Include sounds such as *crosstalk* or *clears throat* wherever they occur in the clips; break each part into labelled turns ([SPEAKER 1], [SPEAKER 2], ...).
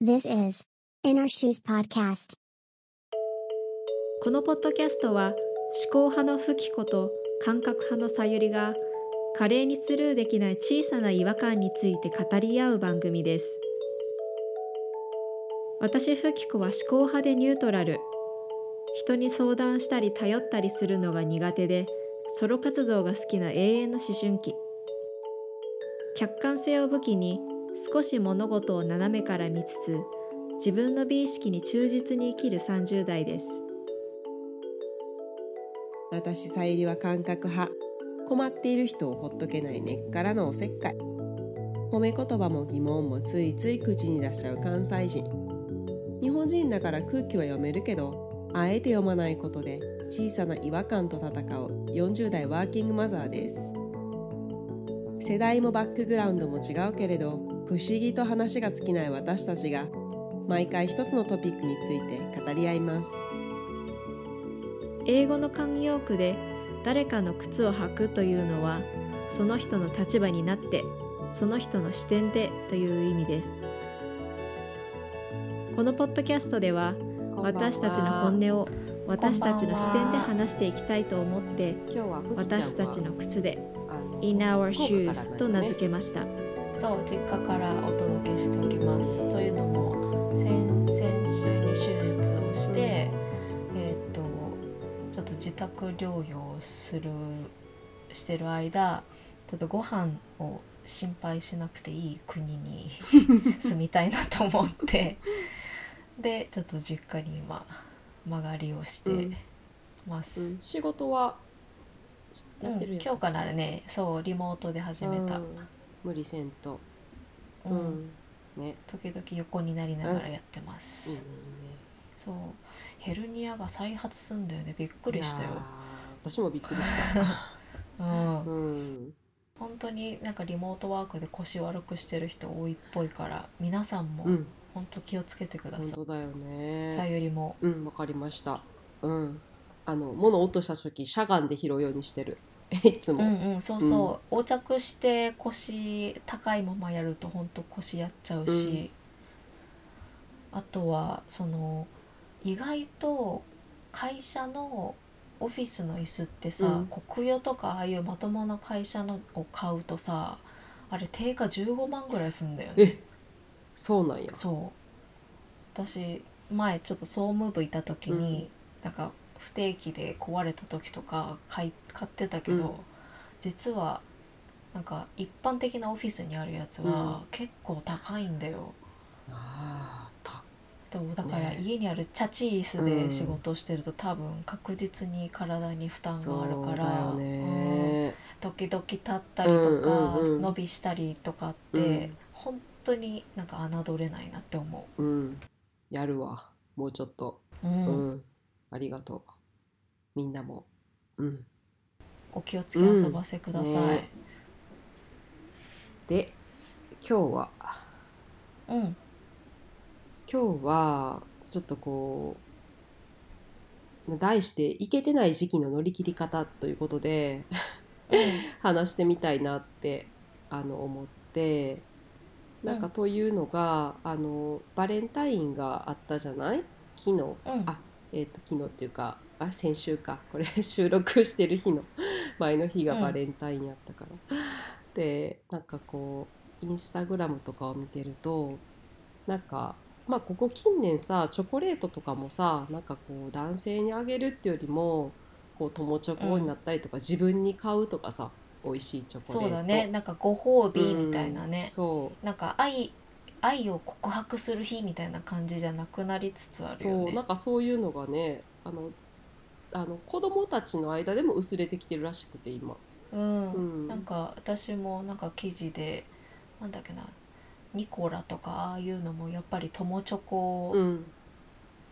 [SPEAKER 1] This is In Our Shoes Podcast.
[SPEAKER 2] このポッドキャストは思考派のフキコと感覚派のさゆりが華麗にスルーできない小さな違和感について語り合う番組です。私フキコは思考派でニュートラル。人に相談したり頼ったりするのが苦手でソロ活動が好きな永遠の思春期。客観性を武器に少し物事を斜めから見つつ自分の美意識に忠実に生きる30代です。
[SPEAKER 3] 私さゆりは感覚派。困っている人をほっとけない根っからのおせっかい。褒め言葉も疑問もついつい口に出しちゃう関西人。日本人だから空気は読めるけどあえて読まないことで小さな違和感と戦う40代ワーキングマザーです。世代もバックグラウンドも違うけれど不思議と話が尽きない私たちが毎回一つのトピックについて語り合います。
[SPEAKER 2] 英語の慣用句で誰かの靴を履くというのはその人の立場になってその人の視点でという意味です。このポッドキャストでは私たちの本音を私たちの視点で話していきたいと思って私たちの靴で In Our Shoes
[SPEAKER 3] ね。
[SPEAKER 2] と名付けました
[SPEAKER 4] そう実家からお届けしております。というのも先先週に手術をして、えっ、とちょっと自宅療養をするしてる間ちょっとご飯を心配しなくていい国に *laughs* 住みたいなと思ってでちょっと実家に今曲がりをしてます、
[SPEAKER 3] うん。仕事は
[SPEAKER 4] うん今日からねそうリモートで始めた、
[SPEAKER 3] うん無理せんと。
[SPEAKER 4] う
[SPEAKER 3] うん。んね。
[SPEAKER 4] 時々横になりながらやってます、
[SPEAKER 3] いいねいいね
[SPEAKER 4] そう。ヘルニアが再発すんだよね。びっくりしたよ。
[SPEAKER 3] 私もびっくりした。*laughs*
[SPEAKER 4] うん。
[SPEAKER 3] うん。
[SPEAKER 4] 本当になんかリモートワークで腰悪くしてる人多いっぽいから皆さんも
[SPEAKER 3] うん。
[SPEAKER 4] 本当気をつけてください、
[SPEAKER 3] 本当だよ
[SPEAKER 4] さ
[SPEAKER 3] ね
[SPEAKER 4] ゆりも。
[SPEAKER 3] うんわかりました。うん。あの物を落とした時しゃがんで拾うようにしてる *laughs* いつも、
[SPEAKER 4] うんうんそうそう、横着して腰高いままやると本当腰やっちゃうし、あとはその意外と会社のオフィスの椅子ってさ、
[SPEAKER 3] うん。
[SPEAKER 4] 国用とかああいうまともな会社のを買うとさあれ定価15万ぐらいすんだよね。
[SPEAKER 3] えそうなんや。
[SPEAKER 4] そう。私前ちょっと総務部いた時に、なんか不定期で壊れた時とか買い買ってたけど、
[SPEAKER 3] うん。
[SPEAKER 4] 実はなんか一般的なオフィスにあるやつは結構高いんだよ。
[SPEAKER 3] あーた
[SPEAKER 4] そうだから
[SPEAKER 3] ね。
[SPEAKER 4] 家にあるチャチ椅子で仕事してると、多分確実に体に負担があるから
[SPEAKER 3] そうだよね、
[SPEAKER 4] 時々立ったりとか、
[SPEAKER 3] うんうんうん
[SPEAKER 4] 伸びしたりとかって、
[SPEAKER 3] うん。
[SPEAKER 4] 本当になんか侮れないなって思
[SPEAKER 3] う。ん。やるわ。もうちょっと。
[SPEAKER 4] う。う
[SPEAKER 3] うんん、ありがとう。みんなも。うん。
[SPEAKER 4] お気をつけ遊ばせください。
[SPEAKER 3] うん。ね。で今日は。
[SPEAKER 4] うん、
[SPEAKER 3] 今日はちょっとこう題して「いけてない時期の乗り切り方」ということで *laughs* 話してみたいなってあの思って。なんか
[SPEAKER 4] うん。
[SPEAKER 3] というのが、あのバレンタインがあったじゃない？昨日。
[SPEAKER 4] うん、
[SPEAKER 3] あえっ、と昨日っていうかあ先週か。これ *laughs* 収録してる日の *laughs* 前の日がバレンタインやったから。でなんかこうインスタグラムとかを見てるとなんかまあここ近年さチョコレートとかもさなんかこう男性にあげるっていうよりもこう友チョコになったりとか、自分に買うとかさ美味しいチョコレート。
[SPEAKER 4] そうだね。なんかご褒美みたいな
[SPEAKER 3] うん。
[SPEAKER 4] ね、
[SPEAKER 3] そ
[SPEAKER 4] なんか愛愛を告白する日みたいな感じじゃなくなりつつあ
[SPEAKER 3] う
[SPEAKER 4] るよね。
[SPEAKER 3] そうなんかそういうのがねあのあの子供たちの間でも薄れてきてるらしくて今。
[SPEAKER 4] うん、
[SPEAKER 3] うん。
[SPEAKER 4] なんか私もなんか記事でなんだっけなニコラとかああいうのもやっぱり友チョコ
[SPEAKER 3] うん、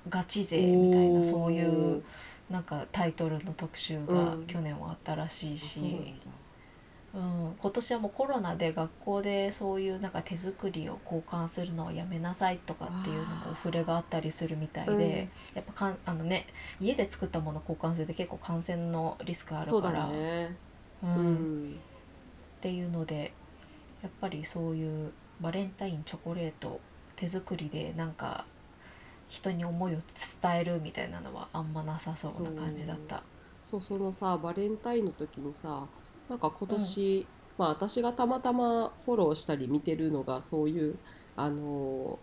[SPEAKER 4] ガチ勢みたいな、そういうなんかタイトルの特集が
[SPEAKER 3] うん。
[SPEAKER 4] 去年はあったらしい
[SPEAKER 3] あ
[SPEAKER 4] し、
[SPEAKER 3] そうなんだ
[SPEAKER 4] うん、今年はもうコロナで学校でそういうなんか手作りを交換するのはやめなさいとかっていうのもお触れがあったりするみたいで、やっぱかんあのね家で作ったもの交換するって結構感染のリスクあるから。
[SPEAKER 3] ね。
[SPEAKER 4] う、
[SPEAKER 3] うん。ん。
[SPEAKER 4] っていうのでやっぱりそういうバレンタインチョコレート手作りでなんか人に思いを伝えるみたいなのはあんまなさそうな感じだった。
[SPEAKER 3] そうそのさバレンタインの時にさなんか今年、まあ私がたまたまフォローしたり見てるのがそういうあの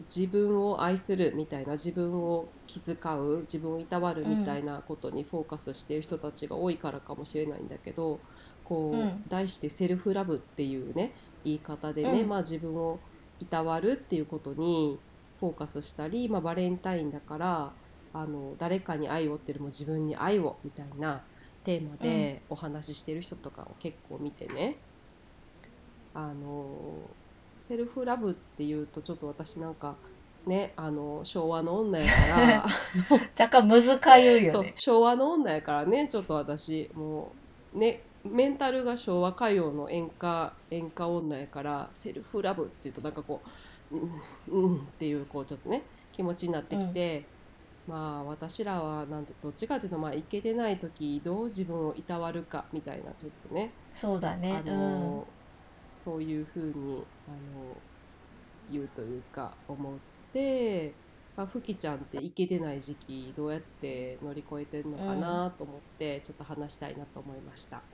[SPEAKER 3] 自分を愛するみたいな自分を気遣う自分をいたわるみたいなことにフォーカスしている人たちが多いからかもしれないんだけどこう、
[SPEAKER 4] うん。
[SPEAKER 3] 題してセルフラブっていうね言い方でね、
[SPEAKER 4] うん。
[SPEAKER 3] まあ、自分をいたわるっていうことにフォーカスしたり、まあ、バレンタインだからあの誰かに愛をっていうよりも自分に愛をみたいなテーマでお話ししてる人とかを結構見てね、あのセルフラブっていうとちょっと私なんかねあの昭和の女やから。*laughs*
[SPEAKER 4] 若干難かゆいよね。
[SPEAKER 3] 昭和の女やからね。ちょっと私もうねメンタルが昭和歌謡の演歌演歌女やからセルフラブっていうとなんかこううんうんっていうこうちょっとね気持ちになってきて、まあ私らはなんとどっちかというとまあいけてない時どう自分をいたわるかみたいなちょっとね
[SPEAKER 4] そうだね。
[SPEAKER 3] あの、そういうふうにあの言うというか思って、まあ、ふきちゃんっていけてない時期どうやって乗り越えてるのかなと思って、ちょっと話したいなと思いました。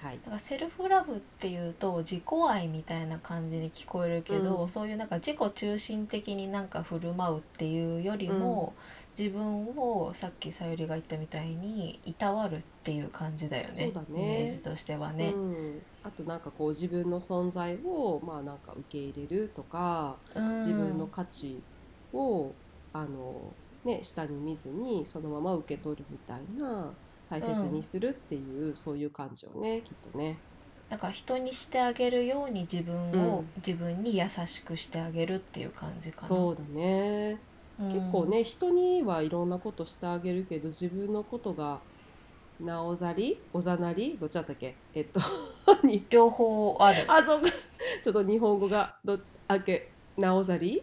[SPEAKER 3] はい。
[SPEAKER 4] だからセルフラブっていうと自己愛みたいな感じに聞こえるけど、
[SPEAKER 3] うん。
[SPEAKER 4] そういうなんか自己中心的になんか振る舞うっていうよりも、自分をさっきさゆりが言ったみたいにいたわるっていう感じだよね
[SPEAKER 3] そうだね。
[SPEAKER 4] イメージとしてはね。
[SPEAKER 3] うん、あとなんかこう自分の存在をまあなんか受け入れるとか
[SPEAKER 4] うん。
[SPEAKER 3] 自分の価値をあの、ね、下に見ずにそのまま受け取るみたいな大切にするっていう、そういう感情ねきっとね。
[SPEAKER 4] なんか人にしてあげるように自分を、
[SPEAKER 3] うん。
[SPEAKER 4] 自分に優しくしてあげるっていう感じかな。
[SPEAKER 3] そうだね、
[SPEAKER 4] うん。
[SPEAKER 3] 結構ね人にはいろんなことしてあげるけど自分のことがなおざりおざなり？どっちだったっけ？えっと *laughs* に。
[SPEAKER 4] 両方ある。
[SPEAKER 3] あそう。か *laughs* ちょっと日本語がどあけ？なおざり？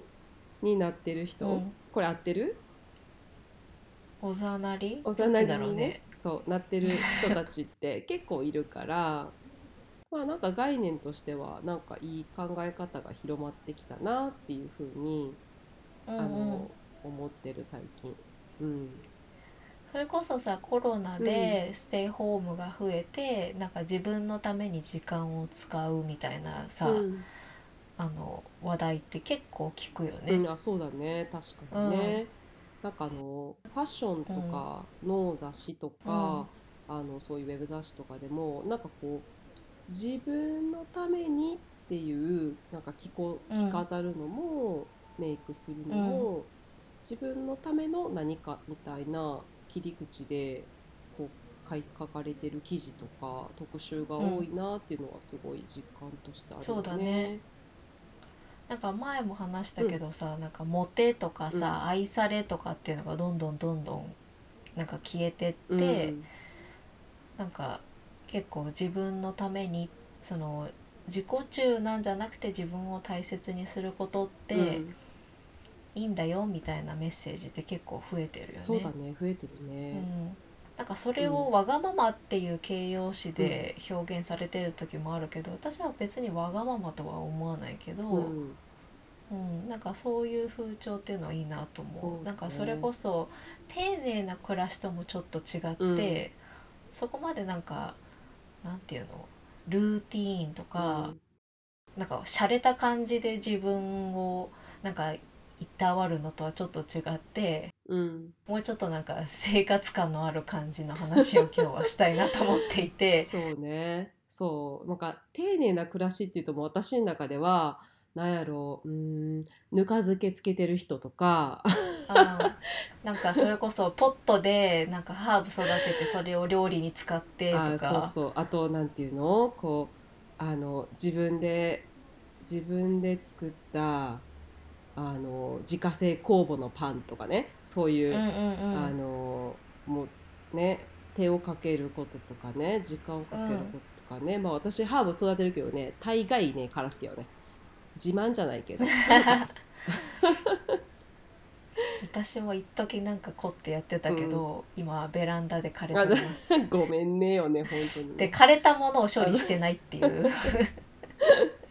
[SPEAKER 3] になってる人、
[SPEAKER 4] うん。
[SPEAKER 3] これ合ってる？
[SPEAKER 4] おざなり？
[SPEAKER 3] おざなりにねそうなってる人たちって *laughs* 結構いるからまあなんか概念としてはなんかいい考え方が広まってきたなっていうふうに、
[SPEAKER 4] うんうん。
[SPEAKER 3] あの思ってる最近。うん。
[SPEAKER 4] それこそさコロナでステイホームが増えて、なんか自分のために時間を使うみたいなさ、
[SPEAKER 3] うん。
[SPEAKER 4] あの話題って結構聞くよね。
[SPEAKER 3] うん、あそうだね。確かにね、なんかあのファッションとかの雑誌とか、あのそういうウェブ雑誌とかでもなんかこう自分のためにっていうなんか着こ
[SPEAKER 4] うん。
[SPEAKER 3] 着飾るのも、メイクするのも、自分のための何かみたいな切り口でこう書かれてる記事とか特集が多いなっていうのはすごい実感としてあるよね。
[SPEAKER 4] そうだねなんか前も話したけどさ、なんかモテとかさ、
[SPEAKER 3] うん。
[SPEAKER 4] 愛されとかっていうのがどんどんどんどんなんか消えてって、
[SPEAKER 3] うん。
[SPEAKER 4] なんか結構自分のためにその自己中なんじゃなくて自分を大切にすることって、
[SPEAKER 3] うん。
[SPEAKER 4] いいんだよみたいなメッセージって結構増えてるよね。
[SPEAKER 3] そうだね増えてる
[SPEAKER 4] う
[SPEAKER 3] ね。
[SPEAKER 4] ん、なんかそれをわがままっていう形容詞で表現されてる時もあるけど、私は別にわがままとは思わないけど、
[SPEAKER 3] うん。
[SPEAKER 4] うん、なんかそういう風潮っていうのはいいなと思う。
[SPEAKER 3] ね。
[SPEAKER 4] なんかそれこそ丁寧な暮らしともちょっと違って、そこまでなんかなんていうの？ルーティーンとか、なんか洒落た感じで自分をなんかいたわるのとはちょっと違って
[SPEAKER 3] うん、
[SPEAKER 4] もうちょっとなんか生活感のある感じの話を今日はしたいなと思っていて。*laughs*
[SPEAKER 3] そうね。そう。なんか丁寧な暮らしっていうともう私の中ではなんやろううーんぬか漬けつけてる人とか。
[SPEAKER 4] あー。なんかそれこそポットでなんかハーブ育ててそれを料理に使ってとか。
[SPEAKER 3] あそうそう。あとなんていうの？こうあの自分で自分で作ったあの自家製酵母のパンとかねそういう、
[SPEAKER 4] うんうんうん。
[SPEAKER 3] あのもうね手をかけることとかね時間をかけることとかね、まあ私ハーブ育てるけどね大概ねカラスけどね。自慢じゃないけど。*laughs*
[SPEAKER 4] 私も一時なんか凝ってやってたけど、今はベランダで枯れてます。*laughs*
[SPEAKER 3] ごめんねよね本当にね。
[SPEAKER 4] で枯れたものを処理してないっていう *laughs*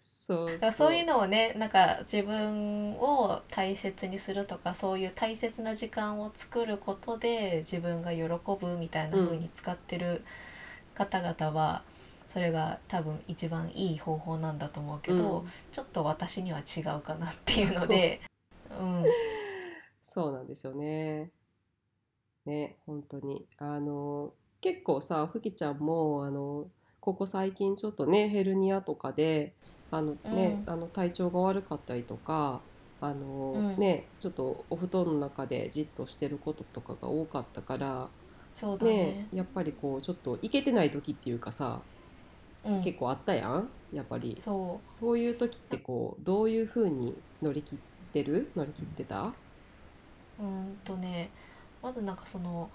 [SPEAKER 3] そ *laughs* そう
[SPEAKER 4] だからそういうのをねなんか自分を大切にするとかそういう大切な時間を作ることで自分が喜ぶみたいな風に使ってる方々は、それが多分一番いい方法なんだと思うけど、
[SPEAKER 3] うん
[SPEAKER 4] ちょっと私には違うかなっていうので、*laughs* うん、
[SPEAKER 3] そうなんですよね。ね、本当に。あの、結構さ、ふきちゃんも、あの、ここ最近ちょっとね、ヘルニアとかで、あのね、
[SPEAKER 4] うん。
[SPEAKER 3] あの体調が悪かったりとか、あの、
[SPEAKER 4] うん。
[SPEAKER 3] ね、ちょっとお布団の中でじっとしてることとかが多かったから、
[SPEAKER 4] そうだね。
[SPEAKER 3] ね、やっぱりこう、ちょっといけてない時っていうかさ、
[SPEAKER 4] うん、
[SPEAKER 3] 結構あったやん、やっぱり。
[SPEAKER 4] そ
[SPEAKER 3] そういう時ってこう、どういうふうに乗り切ってる？乗り切ってた？
[SPEAKER 4] ううんとねまずなんかその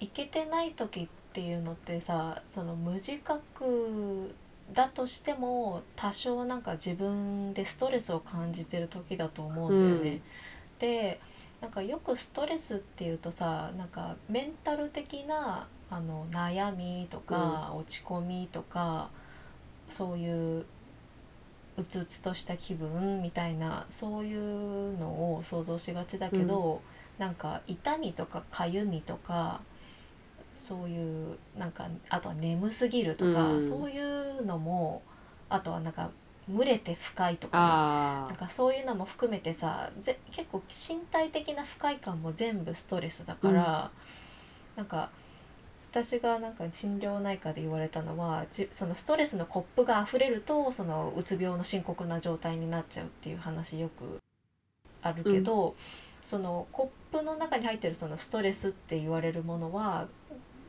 [SPEAKER 4] いけてない時っていうのってさその無自覚だとしても多少なんか自分でストレスを感じてる時だと思うんだよね。でなんかよくストレスっていうとさなんかメンタル的なあの悩みとか、落ち込みとかそういううつうつとした気分みたいなそういうのを想像しがちだけど、なんか痛みとかかゆみとかそういうなんかあとは眠すぎるとか、
[SPEAKER 3] うん。
[SPEAKER 4] そういうのもあとはなんか群れて不快とかね。
[SPEAKER 3] あ
[SPEAKER 4] なんかそういうのも含めてさぜ結構身体的な不快感も全部ストレスだから、なんか私がなんか心療内科で言われたのはじそのストレスのコップが溢れるとそのうつ病の深刻な状態になっちゃうっていう話よくあるけど、そのコップの中に入ってるそのストレスって言われるものは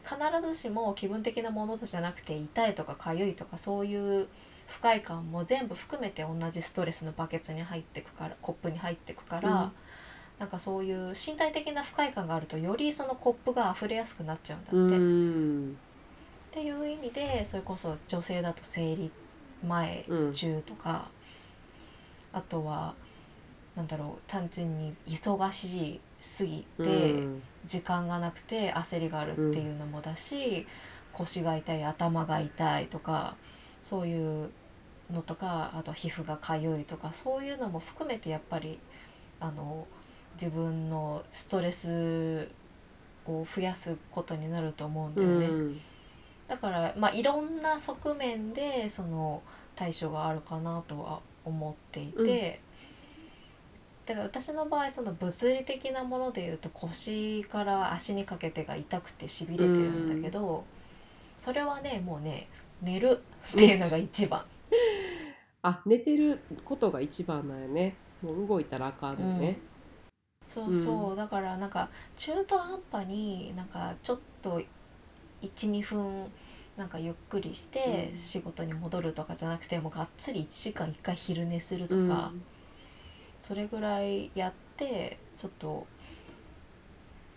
[SPEAKER 4] 必ずしも気分的なものじゃなくて痛いとか痒いとかそういう不快感も全部含めて同じストレスのバケツに入ってくからコップに入ってくから、
[SPEAKER 3] うん
[SPEAKER 4] なんかそういう身体的な不快感があるとよりそのコップが溢れやすくなっちゃうんだ
[SPEAKER 3] う
[SPEAKER 4] って。っ
[SPEAKER 3] ん
[SPEAKER 4] ていう意味でそれこそ女性だと生理前
[SPEAKER 3] うん
[SPEAKER 4] 中とか、あとはなんだろう単純に忙しいすぎて。
[SPEAKER 3] うん
[SPEAKER 4] 時間がなくて焦りがあるっていうのもだし、腰が痛い頭が痛いとかそういうのとかあと皮膚がかゆいとかそういうのも含めてやっぱりあの自分のストレスを増やすことになると思うんだよね。
[SPEAKER 3] うん
[SPEAKER 4] だからまあいろんな側面でその対処があるかなとは思っていて、だから私の場合その物理的なものでいうと腰から足にかけてが痛くてしびれてるんだけど、それはねもうね寝るっていうのが一番。*laughs*
[SPEAKER 3] あ寝てることが一番なんやね。もう動いたらあかんのね、
[SPEAKER 4] そうそう、だからなんか中途半端になんかちょっと12分なんかゆっくりして
[SPEAKER 3] うん。
[SPEAKER 4] 仕事に戻るとかじゃなくてもうがっつり1時間1回昼寝すると
[SPEAKER 3] うん。
[SPEAKER 4] か、それぐらいやってちょっと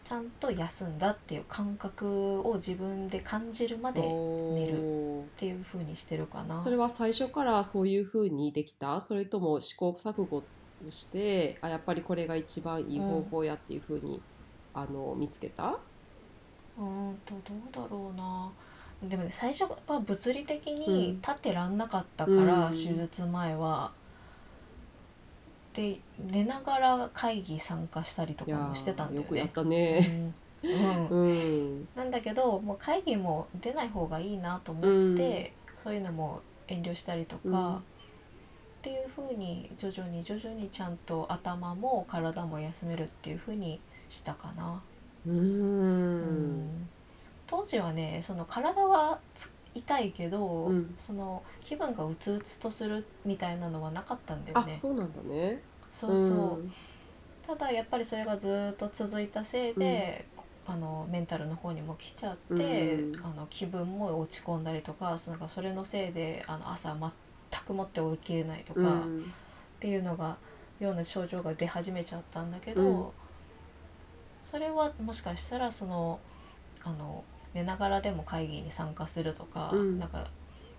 [SPEAKER 4] ちゃんと休んだっていう感覚を自分で感じるまで寝るていう風にしてるかな。
[SPEAKER 3] それは最初からそういうふうにできた？それとも試行錯誤してあやっぱりこれが一番いい方法やっていうふうに、あの見つけた？
[SPEAKER 4] うーんとどうだろうな。でもね最初は物理的に立ってらんなかったから、
[SPEAKER 3] うん。
[SPEAKER 4] 手術前は。で寝ながら会議参加したりとかもしてたんだよね。
[SPEAKER 3] よくやったね。
[SPEAKER 4] うんうん
[SPEAKER 3] うん
[SPEAKER 4] なんだけどもう会議も出ない方がいいなと思って、そういうのも遠慮したりとか、
[SPEAKER 3] うん
[SPEAKER 4] っていう風に徐々に徐々にちゃんと頭も体も休めるっていう風にしたかな。
[SPEAKER 3] う
[SPEAKER 4] うんん当時はねその体はつ痛いけど、
[SPEAKER 3] うん。
[SPEAKER 4] その気分がうつうつとするみたいなのはなかったんだよね。
[SPEAKER 3] あそうなんだね。
[SPEAKER 4] そうそう、ただやっぱりそれがずっと続いたせいで、あのメンタルの方にも来ちゃって、
[SPEAKER 3] うん。
[SPEAKER 4] あの気分も落ち込んだりとかそのそれのせいであの朝全くもって起きれないとか、っ
[SPEAKER 3] うん。
[SPEAKER 4] ていうのがような症状が出始めちゃったんだけど、
[SPEAKER 3] うん。
[SPEAKER 4] それはもしかしたらそのあの寝ながらでも会議に参加するとか、
[SPEAKER 3] うん。
[SPEAKER 4] なんか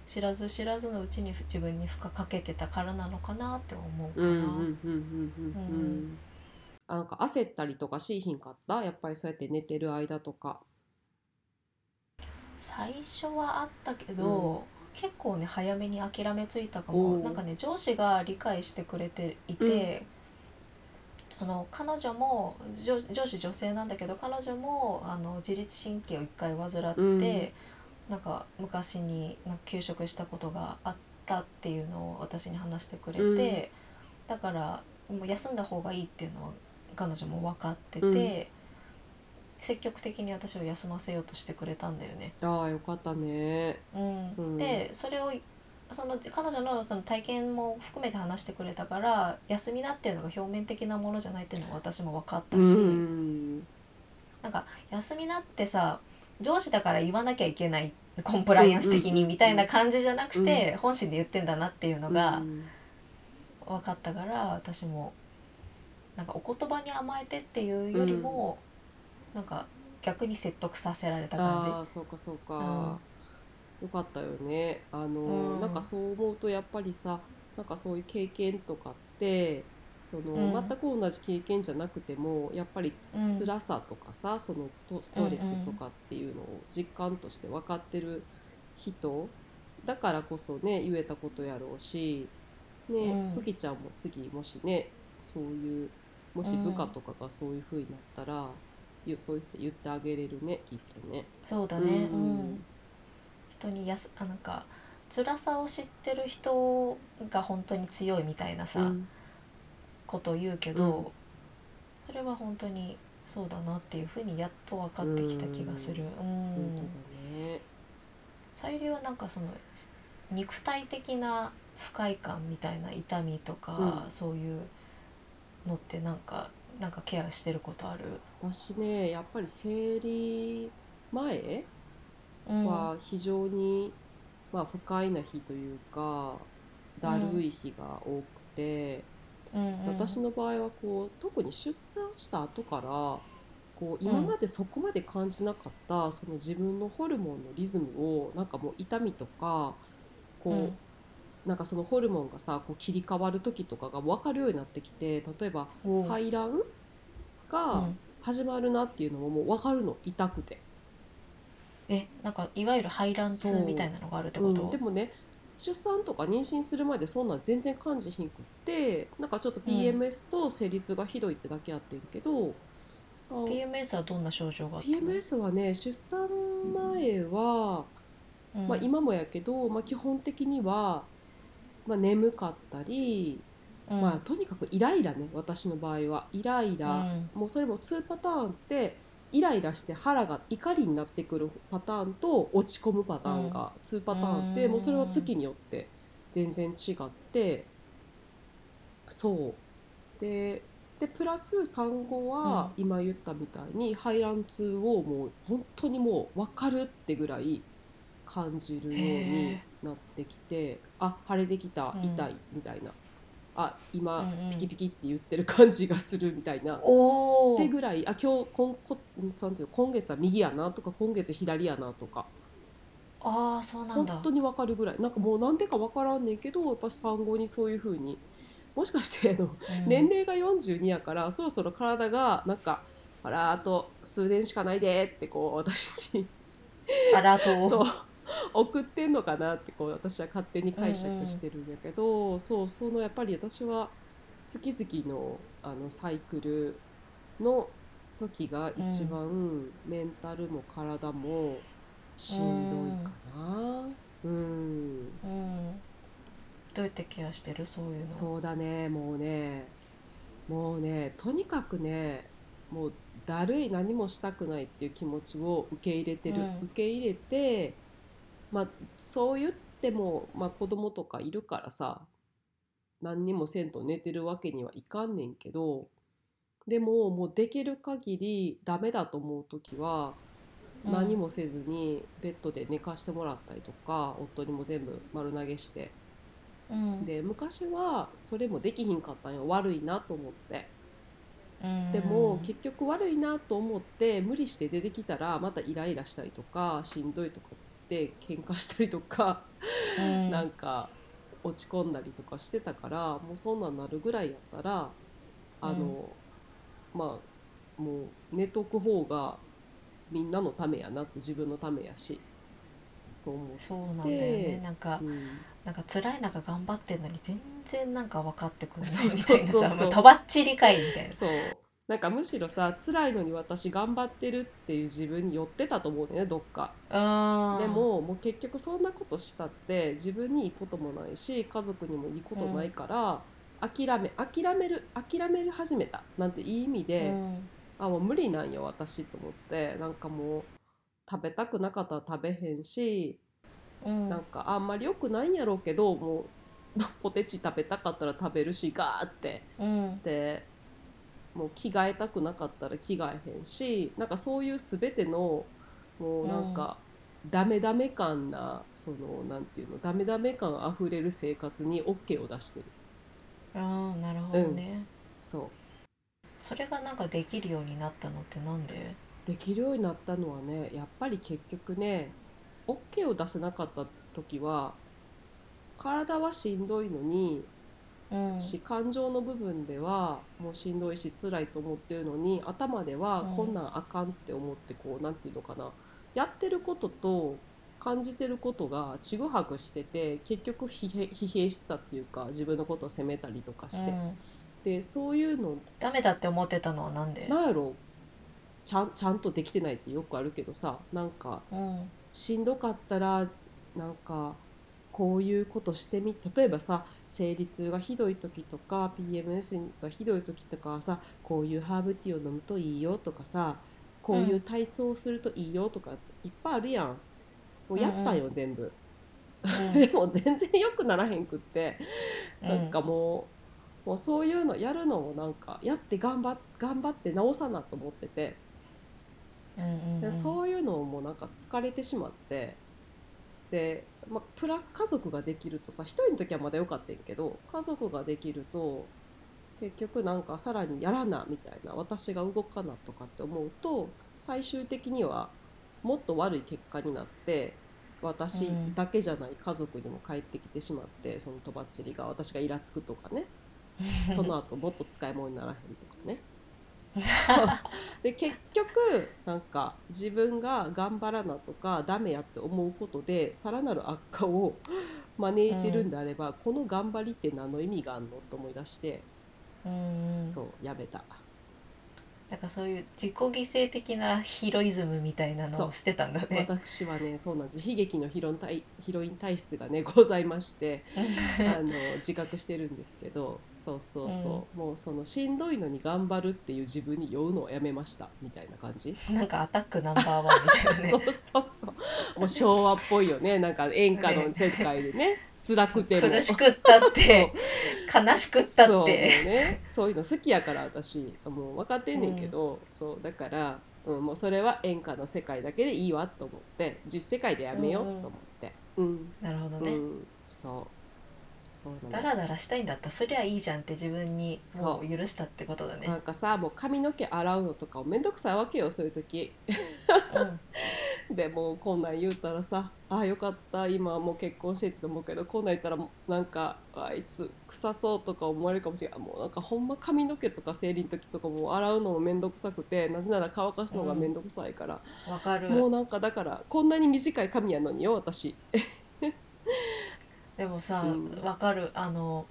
[SPEAKER 4] 知らず知らずのうちに自分に負荷かけてたからなのかなって思うかな。
[SPEAKER 3] なんか焦ったりとかしいひんかった？やっぱりそうやって寝てる間とか。
[SPEAKER 4] 最初はあったけど、結構ね早めに諦めついたかも。なんかね上司が理解してくれていて、その彼女も上上司女性なんだけど彼女もあの自律神経を一回患って、
[SPEAKER 3] うん。
[SPEAKER 4] なんか昔になんか休職したことがあったっていうのを私に話してくれて、だからもう休んだ方がいいっていうのは彼女も分かってて、
[SPEAKER 3] うん。
[SPEAKER 4] 積極的に私を休ませようとしてくれたんだよね。
[SPEAKER 3] ああよかったね。
[SPEAKER 4] うん。
[SPEAKER 3] うん。
[SPEAKER 4] でそれをその彼女のその体験も含めて話してくれたから休みなっていうのが表面的なものじゃないっていうのが私も分かったし、
[SPEAKER 3] うん。
[SPEAKER 4] なんか休みなってさ上司だから言わなきゃいけないコンプライアンス的にみたいな感じじゃなくて、本心で言ってんだなっていうのが
[SPEAKER 3] うん。
[SPEAKER 4] 分かったから私もなんかお言葉に甘えてっていうよりも、なんか逆に説得させられた感じ。
[SPEAKER 3] そうかそうか、よかったよね。あの、
[SPEAKER 4] うん。
[SPEAKER 3] なんかそう思うとやっぱりさなんかそういう経験とかってその、
[SPEAKER 4] うん。
[SPEAKER 3] 全く同じ経験じゃなくてもやっぱり
[SPEAKER 4] うん。
[SPEAKER 3] 辛さとかさ、そのストストレスとかっていうのを実感として分かってる人だからこそね言えたことやろうし、ね
[SPEAKER 4] うん。
[SPEAKER 3] ふきちゃんも次もしねそういうもし部下とかがそういう風になったら、ゆそういう人言ってあげれるねきっとね。
[SPEAKER 4] そうだね、
[SPEAKER 3] う
[SPEAKER 4] うんん人にやすあなんか辛さを知ってる人が本当に強いみたいなさ、
[SPEAKER 3] うん。
[SPEAKER 4] ことを言うけど、
[SPEAKER 3] うん。
[SPEAKER 4] それは本当にそうだなっていうふうにやっと分かってきた気がする。うん。さゆりはなんかその肉体的な不快感みたいな痛みとか、
[SPEAKER 3] うん。
[SPEAKER 4] そういうのってなんかなんかケアしてることある、
[SPEAKER 3] 私ねやっぱり生理前
[SPEAKER 4] うん
[SPEAKER 3] は非常に、まあ、不快な日というかだるい日が多くて、
[SPEAKER 4] うん。うん
[SPEAKER 3] 私の場合はこう特に出産した後からこう今までそこまで感じなかった、その自分のホルモンのリズムをなんかもう痛みとかこう、
[SPEAKER 4] うん。
[SPEAKER 3] なんかそのホルモンがさこう切り替わる時とかが分かるようになってきて例えば排卵
[SPEAKER 4] う
[SPEAKER 3] が
[SPEAKER 4] ん。
[SPEAKER 3] 始まるなっていうのももう分かるの痛くて。
[SPEAKER 4] えなんかいわゆる排卵痛みたいなのがあるってこと、
[SPEAKER 3] う。んでもね出産とか妊娠するまでそんなん全然感じひんくってなんかちょっと PMS と生理痛がひどいってだけやってんけど、あ
[SPEAKER 4] PMS はどんな症状があったの
[SPEAKER 3] PMS はね出産前は、
[SPEAKER 4] うん。
[SPEAKER 3] まあ、今もやけど、まあ、基本的には、まあ、眠かったり、
[SPEAKER 4] うん。
[SPEAKER 3] まあ、とにかくイライラね私の場合は。イライラ、
[SPEAKER 4] うん。
[SPEAKER 3] もうそれも2パターンってイライラして腹が怒りになってくるパターンと落ち込むパターンが2パターンあって、
[SPEAKER 4] うん。
[SPEAKER 3] もうそれは月によって全然違ってそう。ででプラス産後は今言ったみたいに排卵痛をもう本当にもう分かるってぐらい感じるようになってきてあ腫れてきた
[SPEAKER 4] うん。
[SPEAKER 3] 痛いみたいな、あ今
[SPEAKER 4] うんうん。
[SPEAKER 3] ピキピキって言ってる感じがするみたいな。
[SPEAKER 4] おお
[SPEAKER 3] ってぐらいあ今日こんこなんていうの今月は右やなとか今月左やなとか。
[SPEAKER 4] ああそうなんだ。
[SPEAKER 3] 本当に分かるぐらい。なんかもうなんでか分からんねんけどやっぱ産後にそういうふうに。もしかしてあの、
[SPEAKER 4] うん。
[SPEAKER 3] 年齢が42やからそろそろ体がなんかあらあと数年しかないでってこう私に。
[SPEAKER 4] アラートを。
[SPEAKER 3] そう送ってんのかなってこう私は勝手に解釈してるんやけど、そうそのやっぱり私は月々のあのサイクルの時が一番メンタルも体もしんどいかな。うん、
[SPEAKER 4] うん。どうやってケアしてる？そういうの。
[SPEAKER 3] そうだね。もうね。もうねとにかくねもうだるい何もしたくないっていう気持ちを受け入れてる、
[SPEAKER 4] うん。
[SPEAKER 3] 受け入れてまあそう言っても、まあ、子供とかいるからさ何にもせんと寝てるわけにはいかんねんけどでももうできる限りダメだと思う時は
[SPEAKER 4] うん。
[SPEAKER 3] 何もせずにベッドで寝かしてもらったりとか夫にも全部丸投げして。
[SPEAKER 4] うん。
[SPEAKER 3] で昔はそれもできひんかったんよ。悪いなと思って。
[SPEAKER 4] うん。
[SPEAKER 3] でも結局悪いなと思って無理して出てきたらまたイライラしたりとかしんどいとかって言って喧嘩したりとか、
[SPEAKER 4] うん。
[SPEAKER 3] なんか落ち込んだりとかしてたからもうそんなんなるぐらいやったらあの、まあもう寝とく方がみんなのためやなって自分のためやしと思う。
[SPEAKER 4] そうなんだよね。なんか
[SPEAKER 3] うん。
[SPEAKER 4] なんか辛い中頑張ってんのに全然なんか分かってくれな
[SPEAKER 3] そう
[SPEAKER 4] いみたいなさとばっちりかいみたいな。
[SPEAKER 3] そうなんかむしろさ辛いのに私頑張ってるっていう自分に寄ってたと思うねどっか。でももう結局そんなことしたって自分にいいこともないし家族にもいいことないから、諦め諦める諦める始めた。なんていい意味で、
[SPEAKER 4] うん。
[SPEAKER 3] あもう無理なんよ私と思って。なんかもう食べたくなかったら食べへんし、
[SPEAKER 4] うん。
[SPEAKER 3] なんかあんまり良くないんやろうけどもうポテチ食べたかったら食べるしガーって。
[SPEAKER 4] うん。
[SPEAKER 3] でもう着替えたくなかったら着替えへんしなんかそういう全てのもうなんか、ダメダメ感なそのなんていうのダメダメ感あふれる生活に OK を出してる。
[SPEAKER 4] ああなるほどね、
[SPEAKER 3] そう。
[SPEAKER 4] それがなんかできるようになったのってなんで？
[SPEAKER 3] できるようになったのはねやっぱり結局ね OK を出せなかった時は体はしんどいのに、
[SPEAKER 4] うん。
[SPEAKER 3] し感情の部分ではもうしんどいし辛いと思ってるのに頭では
[SPEAKER 4] うん。
[SPEAKER 3] こんなんあかんって思ってこうなんていうのかな。やってることと感じてることがちぐはぐしてて結局疲弊してたっていうか自分のことを責めたりとかして、
[SPEAKER 4] うん。
[SPEAKER 3] でそういうの
[SPEAKER 4] ダメだって思ってたのはなんで？
[SPEAKER 3] なんやろ。ちゃんちゃんとできてないってよくあるけどさなんか
[SPEAKER 4] うん。
[SPEAKER 3] しんどかったらなんかこういうことしてみ例えばさ生理痛がひどい時とか PMS がひどい時とかはさこういうハーブティーを飲むといいよとかさこういう体操をするといいよとかいっぱいあるやん。もうやったん。よ、全部。*laughs* でも全然良くならへんくって。なんかもう,、もうそういうのやるのもなんかやって頑張っ頑張って直さなと思ってて。
[SPEAKER 4] うんうん
[SPEAKER 3] で
[SPEAKER 4] うん。
[SPEAKER 3] そういうのもなんか疲れてしまって。で、まあ、プラス家族ができるとさ一人の時はまだよかったんやけど家族ができると結局なんかさらにやらなみたいな私が動かなとかって思うと最終的にはもっと悪い結果になって私
[SPEAKER 4] うん
[SPEAKER 3] だけじゃない家族にも帰ってきてしまってそのとばっちりが私がイラつくとかね。*laughs* その後もっと使い物にならへんとかね *laughs* で結局なんか自分が頑張らなとかダメやって思うことでさらなる悪化を *laughs* 招いてるんであれば、この頑張りって何の意味があんの？と思い出して、
[SPEAKER 4] うんうん。
[SPEAKER 3] そうやめた
[SPEAKER 4] なんかそういう自己犠牲的なヒロイズムみたいなのをしてたんだね。
[SPEAKER 3] 私はねそうなんです。悲劇のヒロイン体ヒロイン体質がねございまして *laughs* あの自覚してるんですけどそうそうそう、もうそのしんどいのに頑張るっていう自分に酔うのをやめましたみたいな感じ。
[SPEAKER 4] なんかアタックナンバーワンみたいなね。*laughs*
[SPEAKER 3] そうそうそう。もう昭和っぽいよね。なんか演歌の世界でね辛くても。
[SPEAKER 4] 苦しくったって。悲しくった
[SPEAKER 3] そうもう
[SPEAKER 4] って。
[SPEAKER 3] ね。そういうの好きやから私もう分かってんねんけど、そうだから、うん、もうそれは演歌の世界だけでいいわと思って実世界でやめようと思って。うん、
[SPEAKER 4] なるほどね。
[SPEAKER 3] うん、そう
[SPEAKER 4] ダラダラしたいんだったらそりゃいいじゃんって自分にもう許したってことだね。
[SPEAKER 3] な。んかさもう髪の毛洗うのとかめんどくさいわけよそういう時。
[SPEAKER 4] うん。*laughs*
[SPEAKER 3] でもうこんなん言うたらさああよかった今はもう結婚してって思うけどこんなん言ったらなんかあいつ臭そうとか思われるかもしれないもうなんかほんま髪の毛とか生理の時とかも洗うのも面倒くさくてなぜなら乾かすのが面倒くさいから、
[SPEAKER 4] わかる。
[SPEAKER 3] もうなんかだからこんなに短い髪やのによ私
[SPEAKER 4] でもさ
[SPEAKER 3] うん。
[SPEAKER 4] わかる。あの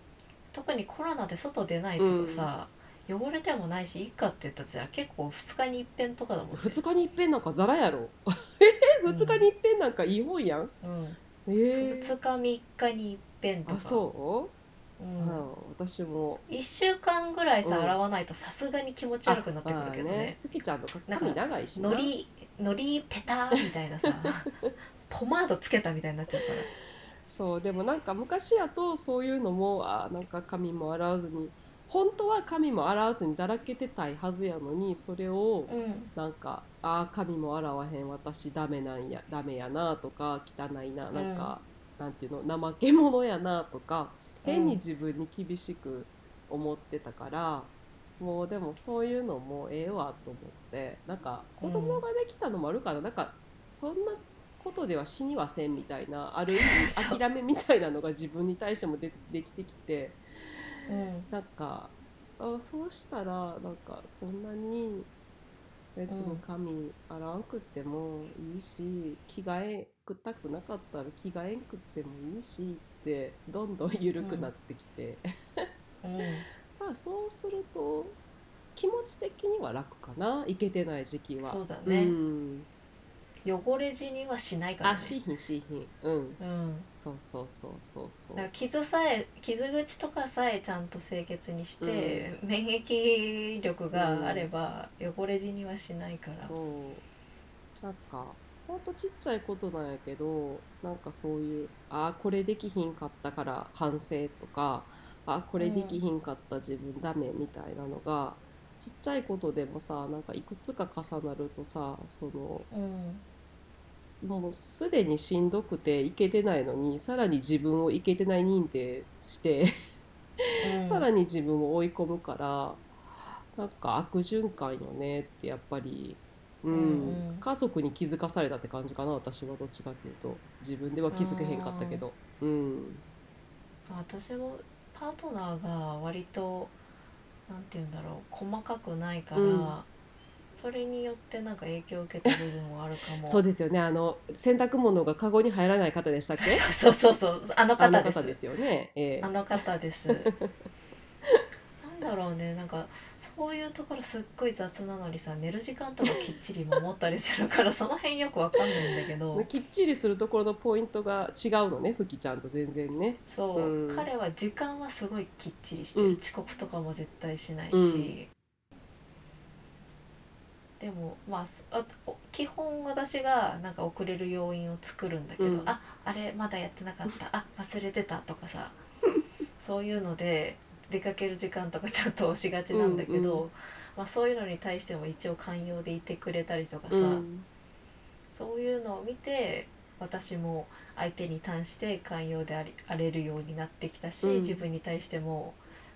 [SPEAKER 4] 特にコロナで外出ないとさ、汚れてもないしいいかって言ったらじゃあ結構2日に一遍とかだもんね。
[SPEAKER 3] 2日に一遍なんかザラやろ。*laughs* え2日に一遍なんかいいもんやん。
[SPEAKER 4] うん、
[SPEAKER 3] え。ー、
[SPEAKER 4] 2日3日に一遍とか。
[SPEAKER 3] あそう、
[SPEAKER 4] う
[SPEAKER 3] うんん、私も。
[SPEAKER 4] 1週間ぐらいさ、
[SPEAKER 3] うん。
[SPEAKER 4] 洗わないとさすがに気持ち悪くなってくるけど
[SPEAKER 3] ああ
[SPEAKER 4] ね。
[SPEAKER 3] ふきちゃんとか
[SPEAKER 4] なんか
[SPEAKER 3] 髪長いしな。
[SPEAKER 4] のりのりペターみたいなさ *laughs* ポマードつけたみたいになっちゃうから。
[SPEAKER 3] そうでもなんか昔やとそういうのもあなんか髪も洗わずに本当は髪も洗わずにだらけてたいはずやのにそれを
[SPEAKER 4] うん。
[SPEAKER 3] なんかあー髪も洗わへん私ダメなんやダメやなとか汚いななんか、なんていうの怠け者やなとか変に自分に厳しく思ってたから、もうでもそういうのもええわと思ってなんか子供ができたのもあるから、なんかそんなことでは死にはせんみたいなある意味 *laughs* 諦めみたいなのが自分に対してもでできてきて。
[SPEAKER 4] うん。
[SPEAKER 3] なんかあそうしたらなんかそんなに別に髪洗わんくってもいいし着替えくったくなかったら着替えんくってもいいしってどんどん緩くなってきて、
[SPEAKER 4] うん。*laughs*
[SPEAKER 3] まあそうすると気持ち的には楽かな。いけてない時期は。
[SPEAKER 4] そうだね。
[SPEAKER 3] ん、
[SPEAKER 4] 汚れ死にはしないからね。
[SPEAKER 3] あしいひんしいひん。うん。
[SPEAKER 4] うん。
[SPEAKER 3] そうそうそうそうそう。
[SPEAKER 4] だから傷さえ傷口とかさえちゃんと清潔にして、免疫力があれば汚れ死にはしないから、
[SPEAKER 3] そう。なんかほんとちっちゃいことなんやけどなんかそういうあーこれできひんかったから反省とかあーこれできひんかった自分ダメみたいなのが、ちっちゃいことでもさなんかいくつか重なるとさその
[SPEAKER 4] うん
[SPEAKER 3] もうすでにしんどくていけてないのにさらに自分をいけてない認定して
[SPEAKER 4] うん。*laughs*
[SPEAKER 3] さらに自分を追い込むからなんか悪循環よねってやっぱり、うん。
[SPEAKER 4] うんうん。
[SPEAKER 3] 家族に気づかされたって感じかな私はどっちかっていうと。自分では気づけへんかったけど。うん。
[SPEAKER 4] 私もパートナーが割となんて言うんだろう細かくないから、
[SPEAKER 3] うん
[SPEAKER 4] それによってなんか影響を受けた部分もあるかも。
[SPEAKER 3] そうですよね。あの洗濯物がカゴに入らない方でしたっけ？*laughs*
[SPEAKER 4] そうそうそう。そうあの方です。
[SPEAKER 3] 方ですよね、ええ。
[SPEAKER 4] あの方です。なんだろうね。なんかそういうところすっごい雑なのにさ寝る時間とかきっちり守ったりするからその辺よくわかんないんだけど。*laughs*
[SPEAKER 3] きっちりするところのポイントが違うのねふきちゃんと全然ね。
[SPEAKER 4] そう、
[SPEAKER 3] うん。
[SPEAKER 4] 彼は時間はすごいきっちりしてる、
[SPEAKER 3] うん。
[SPEAKER 4] 遅刻とかも絶対しないし、
[SPEAKER 3] うん
[SPEAKER 4] でもまあ基本私がなんか遅れる要因を作るんだけど、
[SPEAKER 3] うん。
[SPEAKER 4] ああれまだやってなかった。あ忘れてたとかさ。*laughs* そういうので出かける時間とかちょっと押しがちなんだけど、
[SPEAKER 3] うんう
[SPEAKER 4] まあ、そういうのに対しても一応寛容でいてくれたりとかさ、
[SPEAKER 3] うん。
[SPEAKER 4] そういうのを見て私も相手に対して寛容でありあれるようになってきたし、
[SPEAKER 3] うん。
[SPEAKER 4] 自分に対しても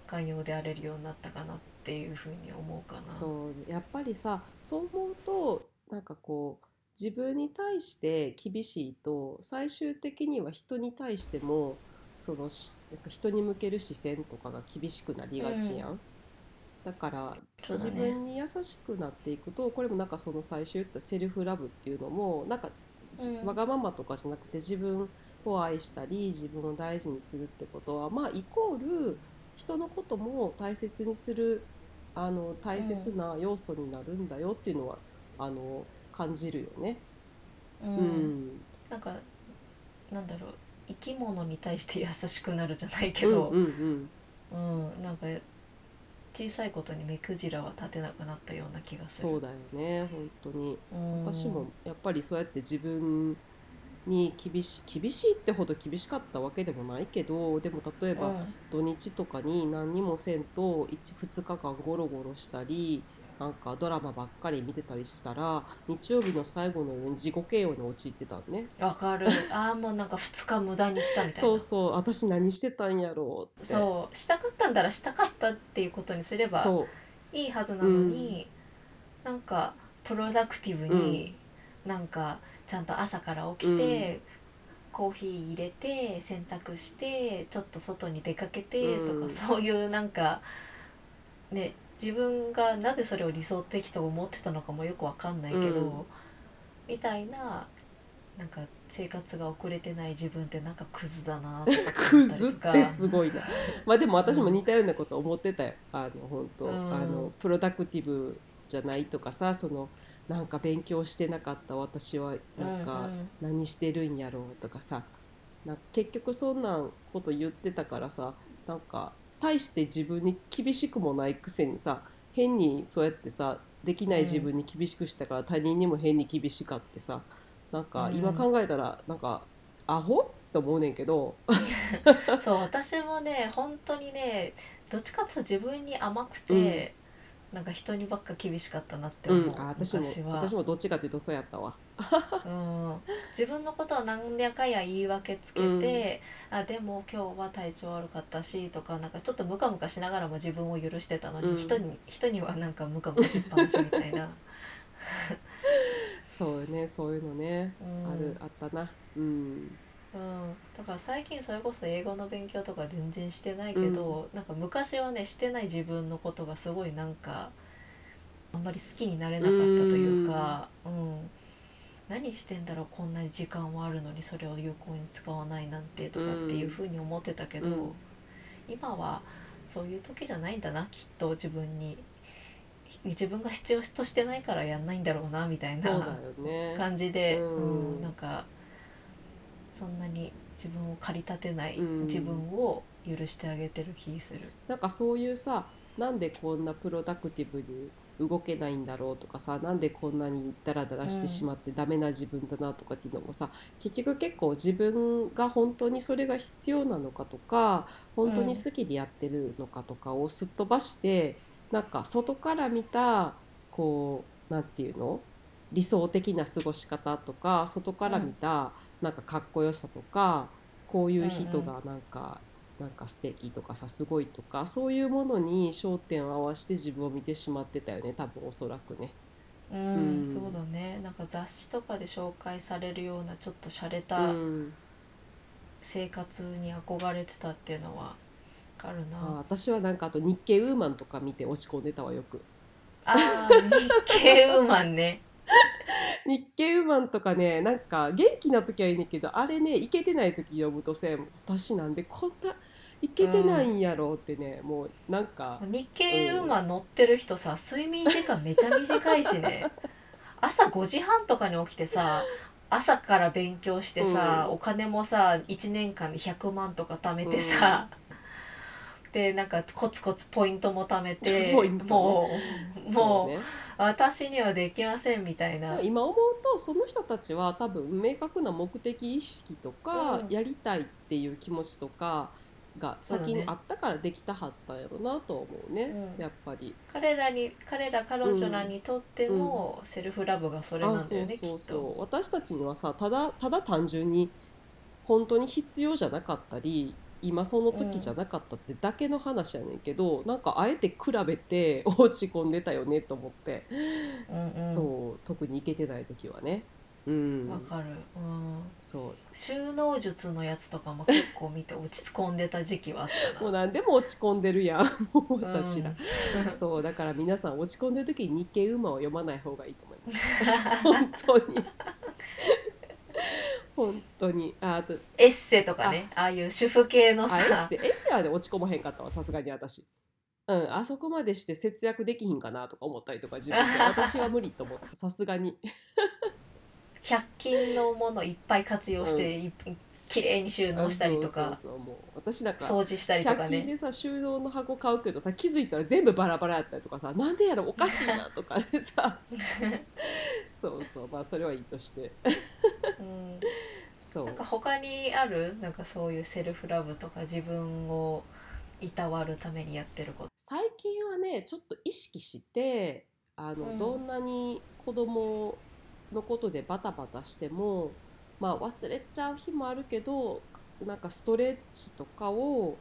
[SPEAKER 4] 寛容であれるようになったかなっていうふうに思うかな。
[SPEAKER 3] そうやっぱりさそう思うとなんかこう自分に対して厳しいと最終的には人に対してもその人に向ける視線とかが厳しくなりがちやん。だから自分に優しくなっていくとこれもなんかその最初言ったセルフラブっていうのもなんか、じ
[SPEAKER 4] うん
[SPEAKER 3] わがままとかじゃなくて自分を愛したり自分を大事にするってことはまあイコール人のことも大切にするあの大切な要素になるんだよっていうのは、あの感じるよね。
[SPEAKER 4] う
[SPEAKER 3] うん。ん
[SPEAKER 4] なんかなんだろう。生き物に対して優しくなるじゃないけど、
[SPEAKER 3] うんうん。
[SPEAKER 4] うん。なんか小さいことに目くじらは立てなくなったような気がする。
[SPEAKER 3] そうだよね本当に。
[SPEAKER 4] うん。
[SPEAKER 3] 私もやっぱりそうやって自分に厳し厳しいってほど厳しかったわけでもないけどでも例えば、
[SPEAKER 4] うん。
[SPEAKER 3] 土日とかに何にもせんと 1, 2日間ゴロゴロしたりなんかドラマばっかり見てたりしたら日曜日の最後のように自己嫌悪に陥ってたんね。
[SPEAKER 4] わかる。*laughs* ああもうなんか2日無駄にしたみたいな。
[SPEAKER 3] そうそう。私何してたんやろうって。
[SPEAKER 4] そう。したかったんだらしたかったっていうことにすればいいはずなのに、なんかプロダクティブに、なんかちゃんと朝から起きて、コーヒー入れて洗濯してちょっと外に出かけてとか、
[SPEAKER 3] うん
[SPEAKER 4] そういうなんかね自分がなぜそれを理想的と思ってたのかもよくわかんないけど、
[SPEAKER 3] うん。
[SPEAKER 4] みたいななんか生活が遅れてない自分ってなんかクズだなって思った *laughs*
[SPEAKER 3] クズっ
[SPEAKER 4] か
[SPEAKER 3] てすごいな。まあでも私も似たようなこと思ってたよ。あの本当、
[SPEAKER 4] うん。
[SPEAKER 3] あのプロダクティブじゃないとかさそのなんか勉強してなかった私はなんか何してるんやろうとかさな結局そんなんこと言ってたからさなんか対して自分に厳しくもないくせにさ変にそうやってさできない自分に厳しくしたから他人にも変に厳しかってさなんか
[SPEAKER 4] うん
[SPEAKER 3] 今考えたらなんかアホ？って思うねんけど。*laughs*
[SPEAKER 4] そう私もね本当にねどっちかっていうと自分に甘くて、なんか人にばっか厳しかったなって
[SPEAKER 3] う
[SPEAKER 4] 思う、
[SPEAKER 3] ん、あ私も私もどっちかというとそうやったわ。
[SPEAKER 4] うん、自分のことは何やかんや言い訳つけて、あでも今日は体調悪かったしとかなんかちょっとムカムカしながらも自分を許してたのに、
[SPEAKER 3] うん。
[SPEAKER 4] 人に人にはなんかムカムカしっぱなしみたいな、*laughs*
[SPEAKER 3] そうよねそういうのね、
[SPEAKER 4] うん。
[SPEAKER 3] あるあったな。うん
[SPEAKER 4] うん、だから最近それこそ英語の勉強とか全然してないけど、なんか昔はねしてない自分のことがすごいなんかあんまり好きになれなかったというか、うん。何してんだろうこんなに時間はあるのにそれを有効に使わないなんてとかっていうふうに思ってたけど、
[SPEAKER 3] うん。
[SPEAKER 4] 今はそういう時じゃないんだなきっと自分に。自分が必要としてないからやんないんだろうなみたいな
[SPEAKER 3] ね。
[SPEAKER 4] 感じで、
[SPEAKER 3] うん。
[SPEAKER 4] うん。なんかそんなに自分を駆り立てない
[SPEAKER 3] うん。
[SPEAKER 4] 自分を許してあげてる気する。
[SPEAKER 3] なんかそういうさなんでこんなプロダクティブに動けないんだろうとかさなんでこんなにダラダラしてしまってダメな自分だなとかっていうのもさ、結局結構自分が本当にそれが必要なのかとか本当に好きでやってるのかとかをすっ飛ばして、なんか外から見たこうなんていうの？理想的な過ごし方とか外から見たなんかかっこよさとかこういう人がなんか、なんか素敵とかさすごいとかそういうものに焦点を合わせて自分を見てしまってたよね多分おそらくね。
[SPEAKER 4] うん
[SPEAKER 3] うん
[SPEAKER 4] そうだねなんか雑誌とかで紹介されるようなちょっと洒落
[SPEAKER 3] う
[SPEAKER 4] た
[SPEAKER 3] ん、
[SPEAKER 4] 生活に憧れてたっていうのはある
[SPEAKER 3] あ
[SPEAKER 4] な。
[SPEAKER 3] 私はなんかあと日経ウーマンとか見て落ち込んでたわよく。
[SPEAKER 4] あー日経ウーマンね。*laughs*
[SPEAKER 3] 日経ウーマンとかねなんか元気な時はいいねんけどあれねいけてない時読むとせ私なんでこんないけてないんやろうってね、もうなんか
[SPEAKER 4] 日経ウーマン乗ってる人さ睡眠時間めちゃ短いしね。*laughs* 朝5時半とかに起きてさ朝から勉強してさ、
[SPEAKER 3] うん。
[SPEAKER 4] お金もさ1年間で100万とか貯めてさ、でなんかコツコツポイントも貯めて *laughs*
[SPEAKER 3] ポイントね。
[SPEAKER 4] もうもう
[SPEAKER 3] そうね
[SPEAKER 4] 私にはできませんみたいな。
[SPEAKER 3] 今思うとその人たちは多分明確な目的意識とか、
[SPEAKER 4] うん。
[SPEAKER 3] やりたいっていう気持ちとかが先にあったからできたはったんやろなと思うね、
[SPEAKER 4] うん。
[SPEAKER 3] やっぱり。
[SPEAKER 4] 彼らに彼ら彼女らにとってのセルフラブがそれなんだよね、
[SPEAKER 3] あそうそうそ
[SPEAKER 4] きっと。
[SPEAKER 3] う私たちにはさただただ単純に本当に必要じゃなかったり今その時じゃなかったってだけの話やねんけど、なんかあえて比べて *laughs* 落ち込んでたよねと思って、
[SPEAKER 4] うんうん、
[SPEAKER 3] そう特にいけてない時はね。うん。
[SPEAKER 4] わかる、うん、
[SPEAKER 3] そう。
[SPEAKER 4] 収納術のやつとかも結構見て落ち込んでた時期はあった
[SPEAKER 3] もう
[SPEAKER 4] な。
[SPEAKER 3] 何でも落ち込んでるやん。*laughs* もう
[SPEAKER 4] うん。
[SPEAKER 3] 私ら、そうだから皆さん落ち込んでる時に日経ウーマンを読まない方がいいと思います。本当に本当に。ああと
[SPEAKER 4] エッセとかね。あ。あいう主婦系のさ。
[SPEAKER 3] あエッセエッセはね落ち込まへんかったわさすがに私。うんあそこまでして節約できひんかなとか思ったりとか自分で。*laughs* 私は無理と思った。さすがに。
[SPEAKER 4] 100均のものいっぱい活用して、い綺麗に収納したりとか。
[SPEAKER 3] そうそうそうもう私なんか
[SPEAKER 4] 掃除したりとか
[SPEAKER 3] 100均
[SPEAKER 4] ね
[SPEAKER 3] でさ収納の箱買うけどさ気づいたら全部バラバラやったりとかさなんでやろおかしいなとかでさ。*laughs* そうそう。まあそれはいいとして
[SPEAKER 4] う。ん。
[SPEAKER 3] そう
[SPEAKER 4] なんか他にある？なんかそういうセルフラブとか自分をいたわるためにやってること。
[SPEAKER 3] 最近はねちょっと意識してあの、
[SPEAKER 4] うん。
[SPEAKER 3] どんなに子供のことでバタバタしても、まあ、忘れちゃう日もあるけどなんかストレッチとかを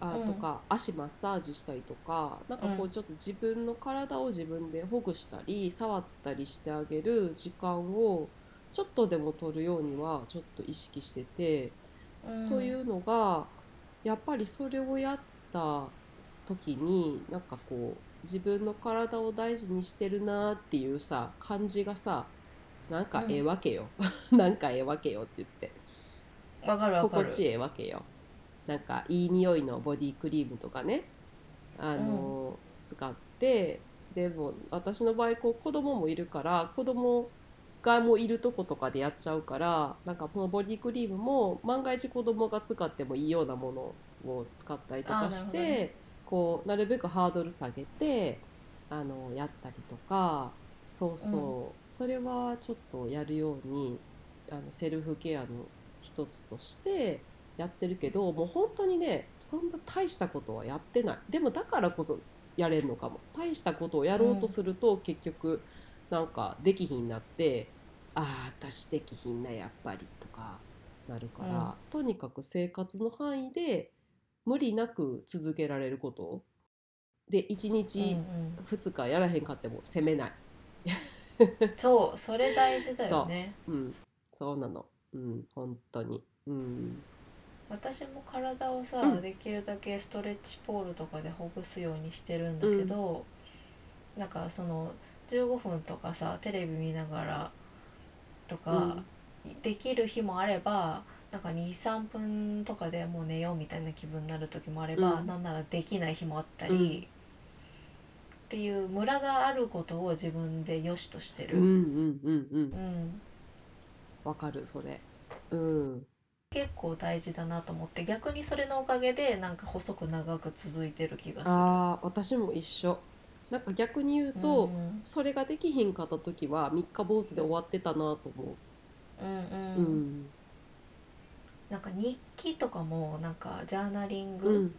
[SPEAKER 3] あ
[SPEAKER 4] うん。
[SPEAKER 3] とか、足マッサージしたりとかなんかこ
[SPEAKER 4] う
[SPEAKER 3] うん。ちょっと自分の体を自分でほぐしたり触ったりしてあげる時間をちょっとでも取るようにはちょっと意識してて。というのがやっぱりそれをやった時になんかこう自分の体を大事にしてるなっていうさ感じがさなんかええわけよ、*laughs* なんかええわけよって言って。
[SPEAKER 4] わかる
[SPEAKER 3] 心地ええわけよ。なんかいい匂いのボディクリームとかねあの、使ってでも私の場合こう子供もいるから子供がもういるとことかでやっちゃうからなんかこのボディクリームも万が一子供が使ってもいいようなものを使ったりとかして、
[SPEAKER 4] ね。
[SPEAKER 3] こうなるべくハードル下げてあのやったりとか。そうそう、それはちょっとやるようにあのセルフケアの一つとしてやってるけどもう本当にねそんな大したことはやってない。でもだからこそやれんのかも。大したことをやろうとすると、結局なんかできひんなってああ私できひんなやっぱりとかなるから、
[SPEAKER 4] うん。
[SPEAKER 3] とにかく生活の範囲で無理なく続けられること。で1
[SPEAKER 4] うん
[SPEAKER 3] 日
[SPEAKER 4] うん。
[SPEAKER 3] 2日やらへんかっても責めない、*laughs*
[SPEAKER 4] そうそれ大事だよね。
[SPEAKER 3] う。ん、そうなの。うん本当に。うん。
[SPEAKER 4] 私も体をさ、
[SPEAKER 3] うん。
[SPEAKER 4] できるだけストレッチポールとかでほぐすようにしてるんだけど、なんかその15分とかさテレビ見ながらとかできる日もあれば、なんか23分とかでもう寝ようみたいな気分になる時もあれば、
[SPEAKER 3] うん。
[SPEAKER 4] なんならできない日もあったり、
[SPEAKER 3] うん。
[SPEAKER 4] っていうムラがあることを自分で良しとしてる。
[SPEAKER 3] うんうんうんうん。
[SPEAKER 4] うん。
[SPEAKER 3] わかるそれ。うん。
[SPEAKER 4] 結構大事だなと思って逆にそれのおかげでなんか細く長く続いてる気がする。
[SPEAKER 3] あー私も一緒なんか逆に言うと、
[SPEAKER 4] うん
[SPEAKER 3] それができひんかった時は三日坊主で終わってたなと思
[SPEAKER 4] う。んうん
[SPEAKER 3] ううん。
[SPEAKER 4] なんか日記とかもなんかジャーナリング、
[SPEAKER 3] うん。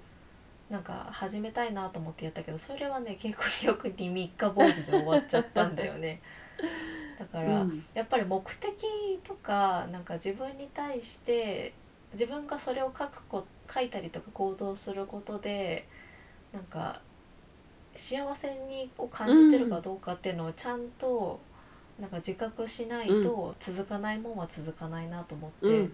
[SPEAKER 4] なんか始めたいなと思ってやったけどそれはね結構よくに三日坊主で終わっちゃったんだよね。*laughs* だから、
[SPEAKER 3] うん。
[SPEAKER 4] やっぱり目的とかなんか自分に対して自分がそれを書くこ書いたりとか行動することでなんか幸せにを感じてるかどうかっていうのをちゃんとなんか自覚しないと続かないもんは続かないなと思って、
[SPEAKER 3] うん。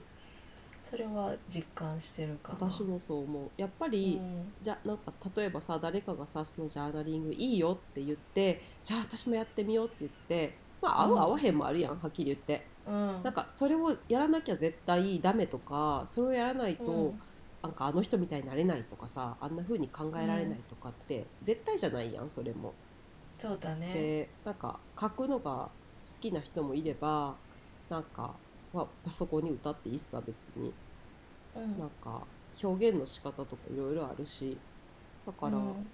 [SPEAKER 4] それは実感してるかな。
[SPEAKER 3] 私もそう思う。やっぱ
[SPEAKER 4] う
[SPEAKER 3] り、
[SPEAKER 4] ん。
[SPEAKER 3] じゃなんか例えばさ誰かがさそのジャーナリングいいよって言ってじゃあ私もやってみようって言ってまあ合う
[SPEAKER 4] うん
[SPEAKER 3] 合わへんもあるやんはっきり言って。
[SPEAKER 4] うん。
[SPEAKER 3] なんかそれをやらなきゃ絶対ダメとかそれをやらないと、
[SPEAKER 4] うん
[SPEAKER 3] なんかあの人みたいになれないとかさあんな風に考えられないとかって、絶対じゃないやんそれも。
[SPEAKER 4] そうだね。
[SPEAKER 3] でなんか書くのが好きな人もいればなんか、まあ、パソコンに歌っていいっさ別に。
[SPEAKER 4] うん。
[SPEAKER 3] なんか表現の仕方とかいろいろあるし。だから、
[SPEAKER 4] うん。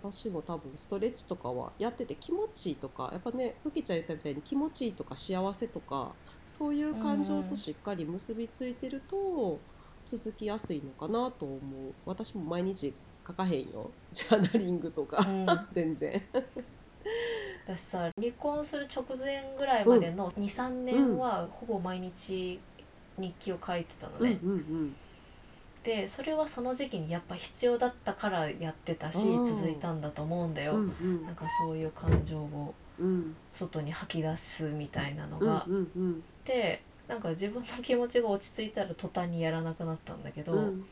[SPEAKER 3] 私も多分ストレッチとかはやってて気持ちいいとかやっぱねふきちゃん言ったみたいに気持ちいいとか幸せとかそういう感情としっかり結びついてると続きやすいのかなと思う。私も毎日書かへんよ。*laughs* ジャーナリングとか、
[SPEAKER 4] うん。*laughs*
[SPEAKER 3] 全然。
[SPEAKER 4] 私さ離婚する直前ぐらいまでの23年はほぼ毎日日記を書いてたのね、
[SPEAKER 3] うんうん
[SPEAKER 4] でそれはその時期にやっぱ必要だったからやってたし
[SPEAKER 3] うん。
[SPEAKER 4] 続いたんだと思うんだよ、
[SPEAKER 3] うんうん。
[SPEAKER 4] なんかそういう感情を
[SPEAKER 3] うん。
[SPEAKER 4] 外に吐き出すみたいなの
[SPEAKER 3] うん
[SPEAKER 4] が、
[SPEAKER 3] うんうん。
[SPEAKER 4] でなんか自分の気持ちが落ち着いたら途端にやらなくなったんだけど、
[SPEAKER 3] うん。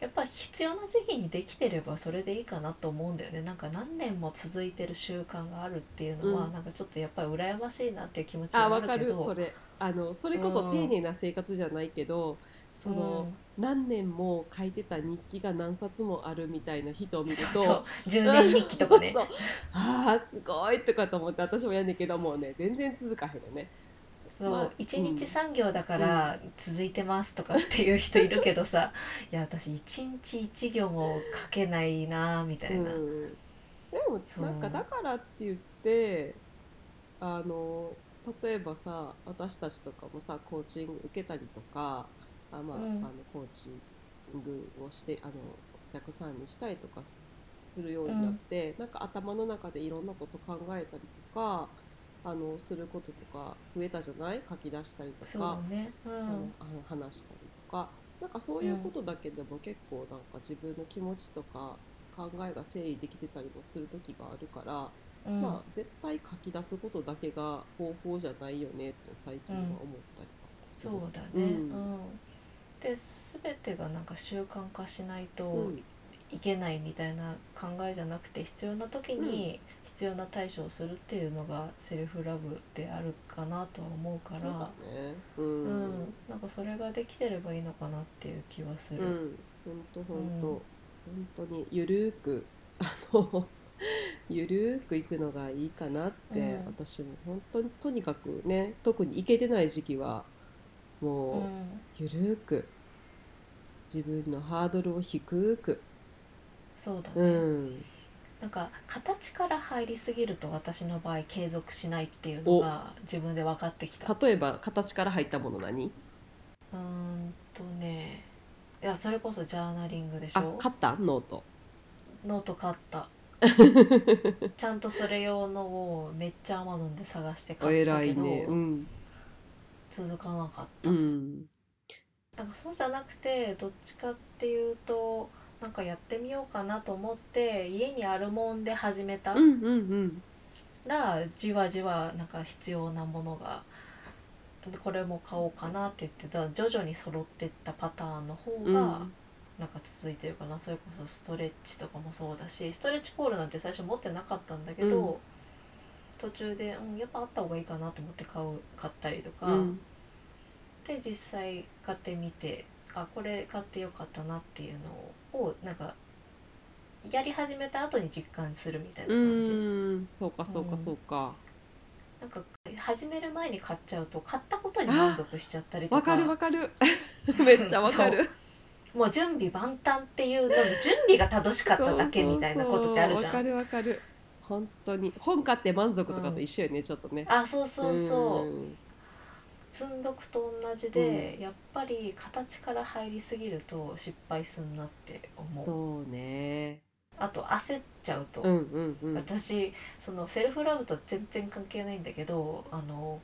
[SPEAKER 4] やっぱ必要な時期にできてればそれでいいかなと思うんだよね。なんか何年も続いてる習慣があるっていうのは、
[SPEAKER 3] うん。
[SPEAKER 4] なんかちょっとやっぱり羨ましいなっていう気持ち
[SPEAKER 3] あ
[SPEAKER 4] があ
[SPEAKER 3] わかる
[SPEAKER 4] るけど
[SPEAKER 3] それ。あのそれこそ丁寧な生活じゃないけど、その、何年も書いてた日記が何冊もあるみたいな人を見ると
[SPEAKER 4] そうそう。10年日記とかね。*laughs*
[SPEAKER 3] ああすごいとかと思って私もやんねんけどもうね全然続かへんよね
[SPEAKER 4] そう
[SPEAKER 3] まあ
[SPEAKER 4] 1日3行だから続いてますとかっていう人いるけどさ *laughs* いや私1日1行も書けないなみたいな、
[SPEAKER 3] うん、でもなんかだからって言ってあの例えばさ私たちとかもさコーチング受けたりとかあ、まあ
[SPEAKER 4] うん。
[SPEAKER 3] あのコーチングをしてあのお客さんにしたりとかするようになって、なんか頭の中でいろんなこと考えたりとかあのすることとか増えたじゃない？書き出したりとか、
[SPEAKER 4] ね。うん。
[SPEAKER 3] あの話したりとか。なんかそういうことだけでも結構なんか自分の気持ちとか考えが整理できてたりもする時があるから、
[SPEAKER 4] うん。
[SPEAKER 3] まあ絶対書き出すことだけが方法じゃないよねと最近は思ったりはする。
[SPEAKER 4] そうだね、
[SPEAKER 3] う
[SPEAKER 4] うん。んで全てがなんか習慣化しないと
[SPEAKER 3] うん。
[SPEAKER 4] いけないみたいな考えじゃなくて必要な時に必要な対処をするっていうのがセルフラブであるかなとは思うから
[SPEAKER 3] そうだね。う。
[SPEAKER 4] うんん、なんかそれができてればいいのかなっていう気はする。
[SPEAKER 3] うん。本当本当、
[SPEAKER 4] うん
[SPEAKER 3] 本当にゆるーくあのゆるーくいくのがいいかなって、
[SPEAKER 4] うん
[SPEAKER 3] 私も本当にとにかくね特に行けてない時期は
[SPEAKER 4] う
[SPEAKER 3] もう。
[SPEAKER 4] ん、
[SPEAKER 3] ゆるーく自分のハードルを低く、
[SPEAKER 4] そうだね、
[SPEAKER 3] うん、
[SPEAKER 4] なんか形から入りすぎると私の場合継続しないっていうのが自分で分かってきた。
[SPEAKER 3] 例えば形から入ったもの何？
[SPEAKER 4] うーんとね。いやそれこそジャーナリングでしょ
[SPEAKER 3] 買った？ノート。
[SPEAKER 4] ノート買った。*laughs* ちゃんとそれ用のをめっちゃアマゾンで探して買ったけど、偉
[SPEAKER 3] いね。うん、
[SPEAKER 4] 続かなかった、
[SPEAKER 3] うん
[SPEAKER 4] かそうじゃなくてどっちかっていうとなんかやってみようかなと思って家にあるもんで始めた
[SPEAKER 3] うんうんうん。
[SPEAKER 4] らじわじわなんか必要なものがこれも買おうかなって言ってた。徐々に揃ってったパターンの方が、
[SPEAKER 3] うん。
[SPEAKER 4] なんか続いてるかな。それこそストレッチとかもそうだしストレッチポールなんて最初持ってなかったんだけど、
[SPEAKER 3] うん。
[SPEAKER 4] 途中で、うん、やっぱあった方がいいかなと思って買う買ったりとか、
[SPEAKER 3] うん。
[SPEAKER 4] で実際買ってみてあこれ買ってよかったなっていうのをなんかやり始めた後に実感するみたいな
[SPEAKER 3] う
[SPEAKER 4] 感じ。
[SPEAKER 3] ん。そうかそうかそうか。
[SPEAKER 4] なんか始める前に買っちゃうと買ったことに満足しちゃったりとか。
[SPEAKER 3] わかるわかる。*laughs* めっちゃわかる。
[SPEAKER 4] もう準備万端っていうのに準備が正しかっただけみたいなことってあるじゃん。
[SPEAKER 3] わかるわかる。本当に。本買って満足とかと一緒よね、ちょっとね。
[SPEAKER 4] あそうそうそう、
[SPEAKER 3] ん
[SPEAKER 4] 積んどくと同じで、やっぱり形から入りすぎると失敗すんなって思う。
[SPEAKER 3] そうね。
[SPEAKER 4] あと焦っちゃうと、
[SPEAKER 3] うんうんうん。
[SPEAKER 4] 私そのセルフラブと全然関係ないんだけどあの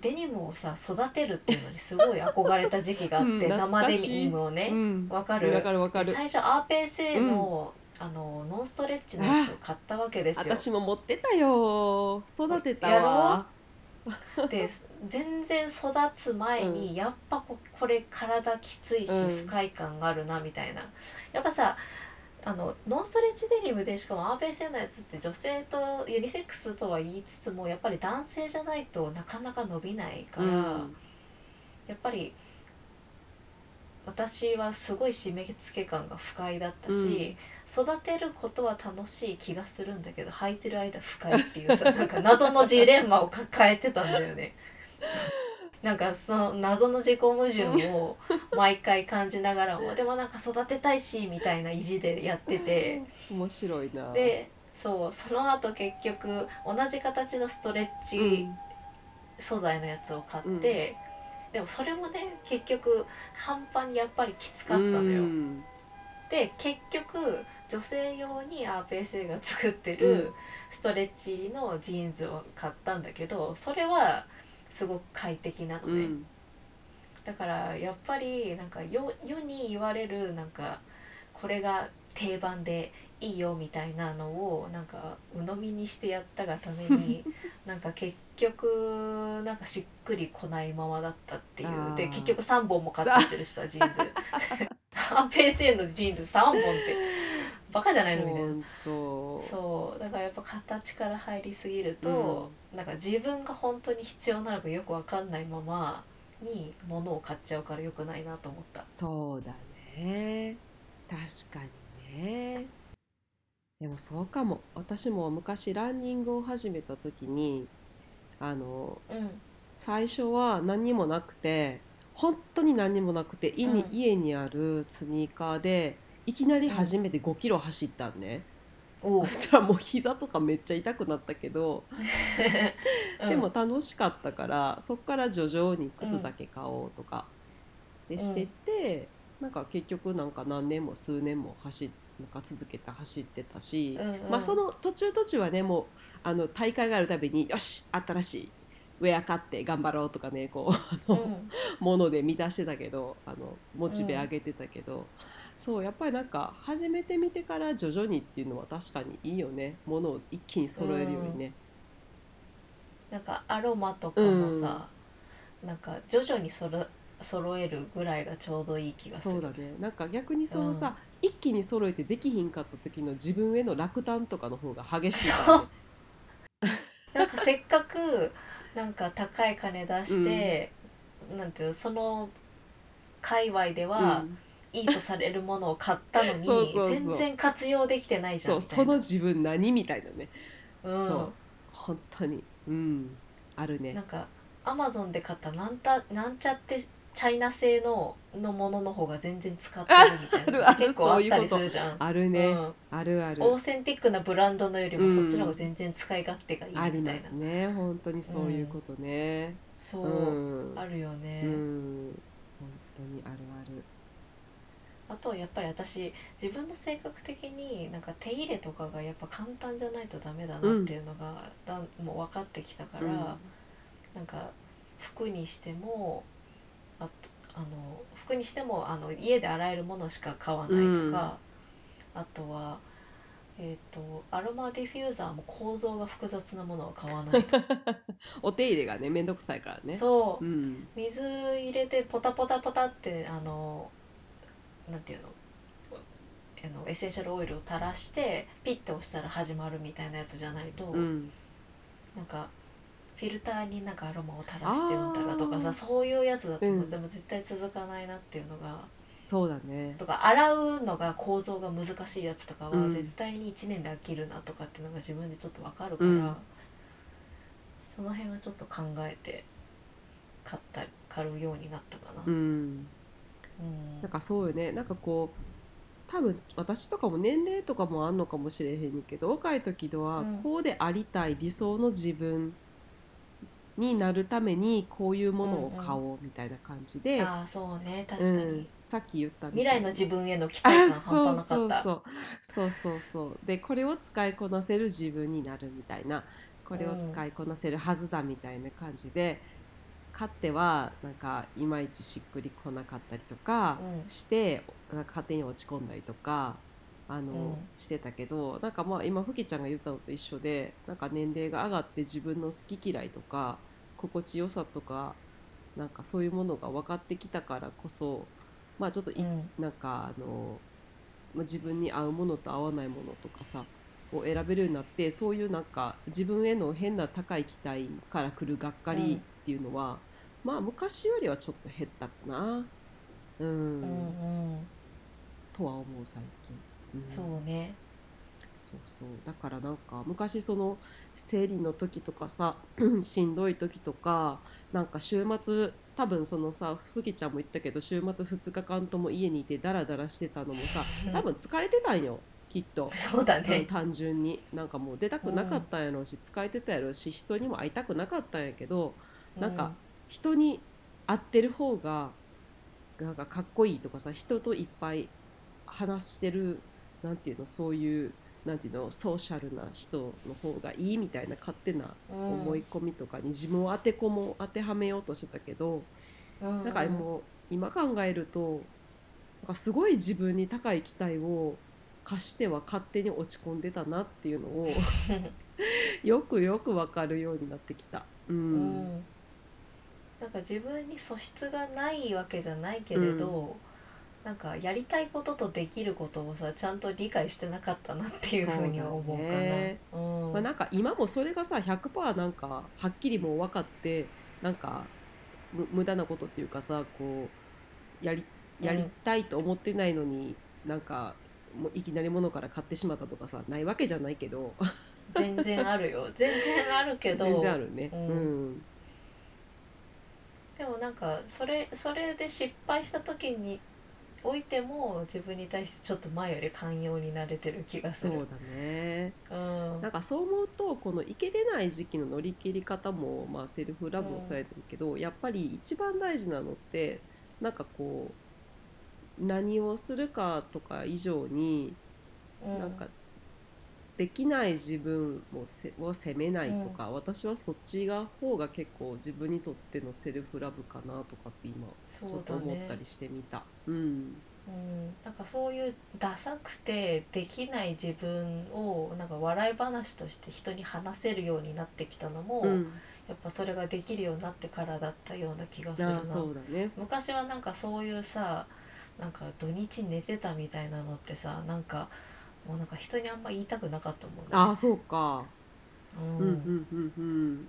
[SPEAKER 4] デニムをさ育てるっていうのにすごい憧れた時期があって、*laughs*
[SPEAKER 3] うん懐
[SPEAKER 4] 生デニムをね。
[SPEAKER 3] うん。
[SPEAKER 4] わ、かる。
[SPEAKER 3] わかるわかる。
[SPEAKER 4] 最初アーペーセーの,、あのノンストレッチのやつを買ったわけですよ。
[SPEAKER 3] 私も持ってたよ。育てた
[SPEAKER 4] や
[SPEAKER 3] わ
[SPEAKER 4] で全然育つ前に、やっぱここれ体きついし
[SPEAKER 3] うん。
[SPEAKER 4] 不快感があるなみたいな、やっぱさあのノンストレッチデニムでしかもアーベイ製のやつって女性とユニセックスとは言いつつもやっぱり男性じゃないとなかなか伸びないから、
[SPEAKER 3] うん。
[SPEAKER 4] やっぱり私はすごい締め付け感が不快だったし、育てることは楽しい気がするんだけど履いてる間不快っていうさなんか謎のジレンマを抱えてたんだよね。*laughs* なんかその謎の自己矛盾を毎回感じながらもでもなんか育てたいしみたいな意地でやってて。*laughs*
[SPEAKER 3] 面白いな。
[SPEAKER 4] でそうその後結局同じ形のストレッ
[SPEAKER 3] う
[SPEAKER 4] チ
[SPEAKER 3] ん。
[SPEAKER 4] 素材のやつを買って、でもそれもね結局半端にやっぱりきつかったのよ。
[SPEAKER 3] うん。
[SPEAKER 4] で結局女性用に RPSA が作って
[SPEAKER 3] う
[SPEAKER 4] る
[SPEAKER 3] ん。
[SPEAKER 4] ストレッチ入りのジーンズを買ったんだけどそれはすごく快適なのね、
[SPEAKER 3] うん。
[SPEAKER 4] だからやっぱりなんか世に言われるなんかこれが定番でいいよみたいなのをなんか鵜呑みにしてやったがために *laughs* なんか結局なんかしっくりこないままだったっていう。で結局3本も買っちゃってるしさジーンズ。*laughs* ハンペーセンのジーンズ3本ってバカじゃないの？みたいな。そう。だからやっぱ形から入りすぎると、なんか自分が本当に必要なのかよくわかんないままに物を買っちゃうからよくないなと思った。
[SPEAKER 3] そうだね。確かにね。でもそうかも。私も昔ランニングを始めた時にあの
[SPEAKER 4] うん。
[SPEAKER 3] 最初は何にもなくて本当に何にもなくて家に,、
[SPEAKER 4] うん。
[SPEAKER 3] 家にあるスニーカーでいきなり初めて5キロ走ったんね、
[SPEAKER 4] お
[SPEAKER 3] もう膝とかめっちゃ痛くなったけど、でも楽しかったからそっから徐々に靴だけ買おうとか、でしてって、なんか結局なんか何年も数年も走っなんか続けて走ってたし、
[SPEAKER 4] うんうん。
[SPEAKER 3] まあその途中途中はねもうあの大会があるたびによし新しいウェア買って頑張ろうとかねこうあの、
[SPEAKER 4] うん。*laughs*
[SPEAKER 3] もので満たしてたけどあのモチベ上げてたけど、そうやっぱりなんか始めてみてから徐々にっていうのは確かにいいよね。ものを一気に揃えるよりね。
[SPEAKER 4] なんかアロマとかもさ、なんか徐々にそろ揃えるぐらいがちょうどいい気がする。
[SPEAKER 3] そうだね。なんか逆にそのさ、一気に揃えてできひんかった時の自分への落胆とかの方が激しいから、ね、
[SPEAKER 4] なんかせっかくなんか高い金出して、なんていうのその界隈では
[SPEAKER 3] うん
[SPEAKER 4] いいとされるものを買ったのに
[SPEAKER 3] そうそうそう。
[SPEAKER 4] 全然活用できてないじゃん
[SPEAKER 3] そうその自分何みたいなね。
[SPEAKER 4] うん。
[SPEAKER 3] そう。本当に。うん。あるね。
[SPEAKER 4] なんかアマゾンで買ったなんたなんちゃってチャイナ製ののものの方が全然使ってるみたいな。結構あったりするじゃん。
[SPEAKER 3] あるね、
[SPEAKER 4] うん。
[SPEAKER 3] あるある。
[SPEAKER 4] オーセンティックなブランドのよりも
[SPEAKER 3] うん。
[SPEAKER 4] そっちの方が全然使い勝手がいいみたいな、
[SPEAKER 3] ありますね。本当にそういうことね。
[SPEAKER 4] そう、
[SPEAKER 3] うん。
[SPEAKER 4] あるよね、
[SPEAKER 3] うん。本当にあるある
[SPEAKER 4] あとやっぱり私自分の性格的になんか手入れとかがやっぱ簡単じゃないとダメだなっていうのがだんもう分かってきたから、
[SPEAKER 3] うん。
[SPEAKER 4] なんか服にしてもあとあの服にしてもあの家で洗えるものしか買わないとか、あとは、えー、とアロマディフューザーも構造が複雑なものは買わない *laughs*
[SPEAKER 3] お手入れがねめんどくさいからね。
[SPEAKER 4] そう。
[SPEAKER 3] うん。
[SPEAKER 4] 水入れてポタポタポタってあのなんていうの？あのエッセンシャルオイルを垂らしてピッて押したら始まるみたいなやつじゃないと、
[SPEAKER 3] うん。
[SPEAKER 4] なんかフィルターになんかアロマを垂らしてうんたらとかさそういうやつだと
[SPEAKER 3] うん。
[SPEAKER 4] でも絶対続かないなっていうのが、
[SPEAKER 3] そうだね。
[SPEAKER 4] とか洗うのが構造が難しいやつとかは
[SPEAKER 3] うん。
[SPEAKER 4] 絶対に1年で飽きるなとかっていうのが自分でちょっと分かるから、
[SPEAKER 3] うん。
[SPEAKER 4] その辺はちょっと考えて買ったり買うようになったかな。
[SPEAKER 3] うん
[SPEAKER 4] うん。
[SPEAKER 3] なんかそうよね。なんかこう多分私とかも年齢とかもあんのかもしれへんけど若い時では
[SPEAKER 4] うん。
[SPEAKER 3] こうでありたい理想の自分になるためにこういうものを買おうみたいな感じで、
[SPEAKER 4] ああそうね。確かに、
[SPEAKER 3] うん。さっき言った
[SPEAKER 4] 未来の自分への期待感
[SPEAKER 3] あそう
[SPEAKER 4] 半端なかった
[SPEAKER 3] そうそうそうそうそう。でこれを使いこなせる自分になるみたいな。これを使いこなせるはずだみたいな感じで、買ってはなんかいまいちしっくりこなかったりとか
[SPEAKER 4] うん。
[SPEAKER 3] して、なんか勝手に落ち込んだりとかあの、
[SPEAKER 4] うん。
[SPEAKER 3] してたけどなんかまあ今ふきちゃんが言ったのと一緒でなんか年齢が上がって自分の好き嫌いとか心地よさとかなんかそういうものが分かってきたからこそまあちょっとい
[SPEAKER 4] うん。
[SPEAKER 3] なんかあの、まあ、自分に合うものと合わないものとかさを選べるようになってそういうなんか自分への変な高い期待から来るがっかりっていうのは、まあ昔よりはちょっと減ったかな。うん、
[SPEAKER 4] うんうん。
[SPEAKER 3] とは思う最近、うん。
[SPEAKER 4] そうね。
[SPEAKER 3] そうそう。だからなんか昔その生理の時とかさ *clears throat* しんどい時とかなんか週末多分そのさふきちゃんも言ったけど週末2日間とも家にいてダラダラしてたのもさ *laughs* 多分疲れてたんよきっと。
[SPEAKER 4] そうだ
[SPEAKER 3] うん
[SPEAKER 4] ね
[SPEAKER 3] 単純に。なんかもう出たくなかったんやろうし、疲れてたやろうし人にも会いたくなかったんやけどなんか人に会ってる方がなんかかっこいいとかさ人といっぱい話してるなんていうのそういうなんていうのソーシャルな人の方がいいみたいな勝手な
[SPEAKER 4] うん
[SPEAKER 3] 思い込みとかに自分を当てこも当てはめようとしてたけど、
[SPEAKER 4] うん。
[SPEAKER 3] だからもう今考えるとなんかすごい自分に高い期待を課しては勝手に落ち込んでたなっていうのを *laughs* よくよく分かるようになってきた。う
[SPEAKER 4] うんんなんか自分に素質がないわけじゃないけれど、なんかやりたいこととできることをさちゃんと理解してなかったなっていうふうには思うか
[SPEAKER 3] そうだね
[SPEAKER 4] な。うん。
[SPEAKER 3] まあ、なんか今もそれがさ100%なんかはっきりもう分かってなんかむ無駄なことっていうかさこうやりやりたいと思ってないのに、なんかもういきなり物から買ってしまったとかさないわけじゃないけど。
[SPEAKER 4] 全然あるよ。全然あるけど。*laughs*
[SPEAKER 3] 全然あるね。
[SPEAKER 4] う
[SPEAKER 3] うんん
[SPEAKER 4] でもなんかそれそれで失敗した時においても自分に対してちょっと前より寛容になれてる気がする。
[SPEAKER 3] そうだね。
[SPEAKER 4] うん。
[SPEAKER 3] なんかそう思うとこのいけてない時期の乗り切り方も、まあ、セルフラブもそうやねんけど、やっぱり一番大事なのってなんかこう何をするかとか以上に
[SPEAKER 4] うん。
[SPEAKER 3] なんかできない自分を責めないとか、私はそっちが方が結構自分にとってのセルフラブかなとかって今ちょっと思ったりしてみた。うん。
[SPEAKER 4] うん、なんかそういうダサくてできない自分をなんか笑い話として人に話せるようになってきたのも、
[SPEAKER 3] うん、
[SPEAKER 4] やっぱそれができるようになってからだったような気がするな。
[SPEAKER 3] ね。
[SPEAKER 4] 昔はなんかそういうさなんか土日寝てたみたいなのってさなんかもうなんか人にあんま言いたくなかったもんね。
[SPEAKER 3] ああそうか。
[SPEAKER 4] うん
[SPEAKER 3] うんうんうんうん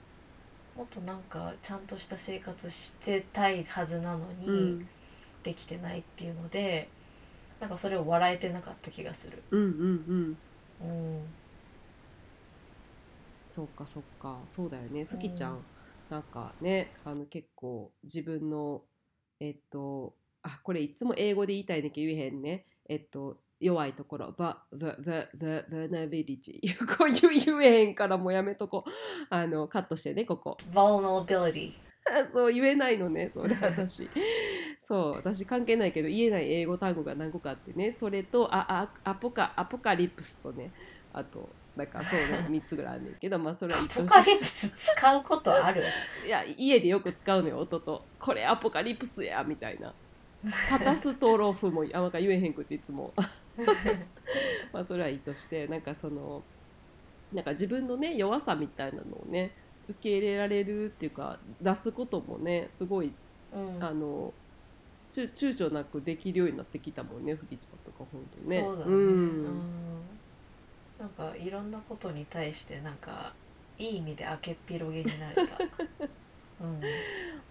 [SPEAKER 4] もっとなんかちゃんとした生活してたいはずなのに、
[SPEAKER 3] うん
[SPEAKER 4] できてないっていうのでなんかそれを笑えてなかった気がする。
[SPEAKER 3] うんうんうん。
[SPEAKER 4] うん
[SPEAKER 3] そうかそうかそうだよねふきちゃん、
[SPEAKER 4] うん
[SPEAKER 3] なんかねあの結構自分のえっとあこれいつも英語で言いたいねんけど言えへんねえっと弱いところバババババナビリティこう言言えへんからもうやめとこあのカットしてねここ。
[SPEAKER 4] vulnerability
[SPEAKER 3] そう言えないのねそれ私。*laughs* そう私関係ないけど言えない英語単語が何個かあってね。それとああアポカアポカリプスとね。あとなんかそうね3つぐらいあんねんけどまあそれは
[SPEAKER 4] アポカリプス使うことある？*laughs*
[SPEAKER 3] いや家でよく使うのよ音と「これアポカリプスや」みたいな「カタストロフも」あなんか言えへんくっていつも *laughs* まあそれはいいとしてなんかそのなんか自分のね弱さみたいなのをね受け入れられるっていうか出すこともねすごい
[SPEAKER 4] うん。
[SPEAKER 3] あのちゅ躊躇なくできるようになってきたもんねふぎちゃんとか本当にね。
[SPEAKER 4] そうだね、
[SPEAKER 3] ん。
[SPEAKER 4] うん。なんかいろんなことに対してなんかいい意味で明けっぴろげになれた、*laughs* うん、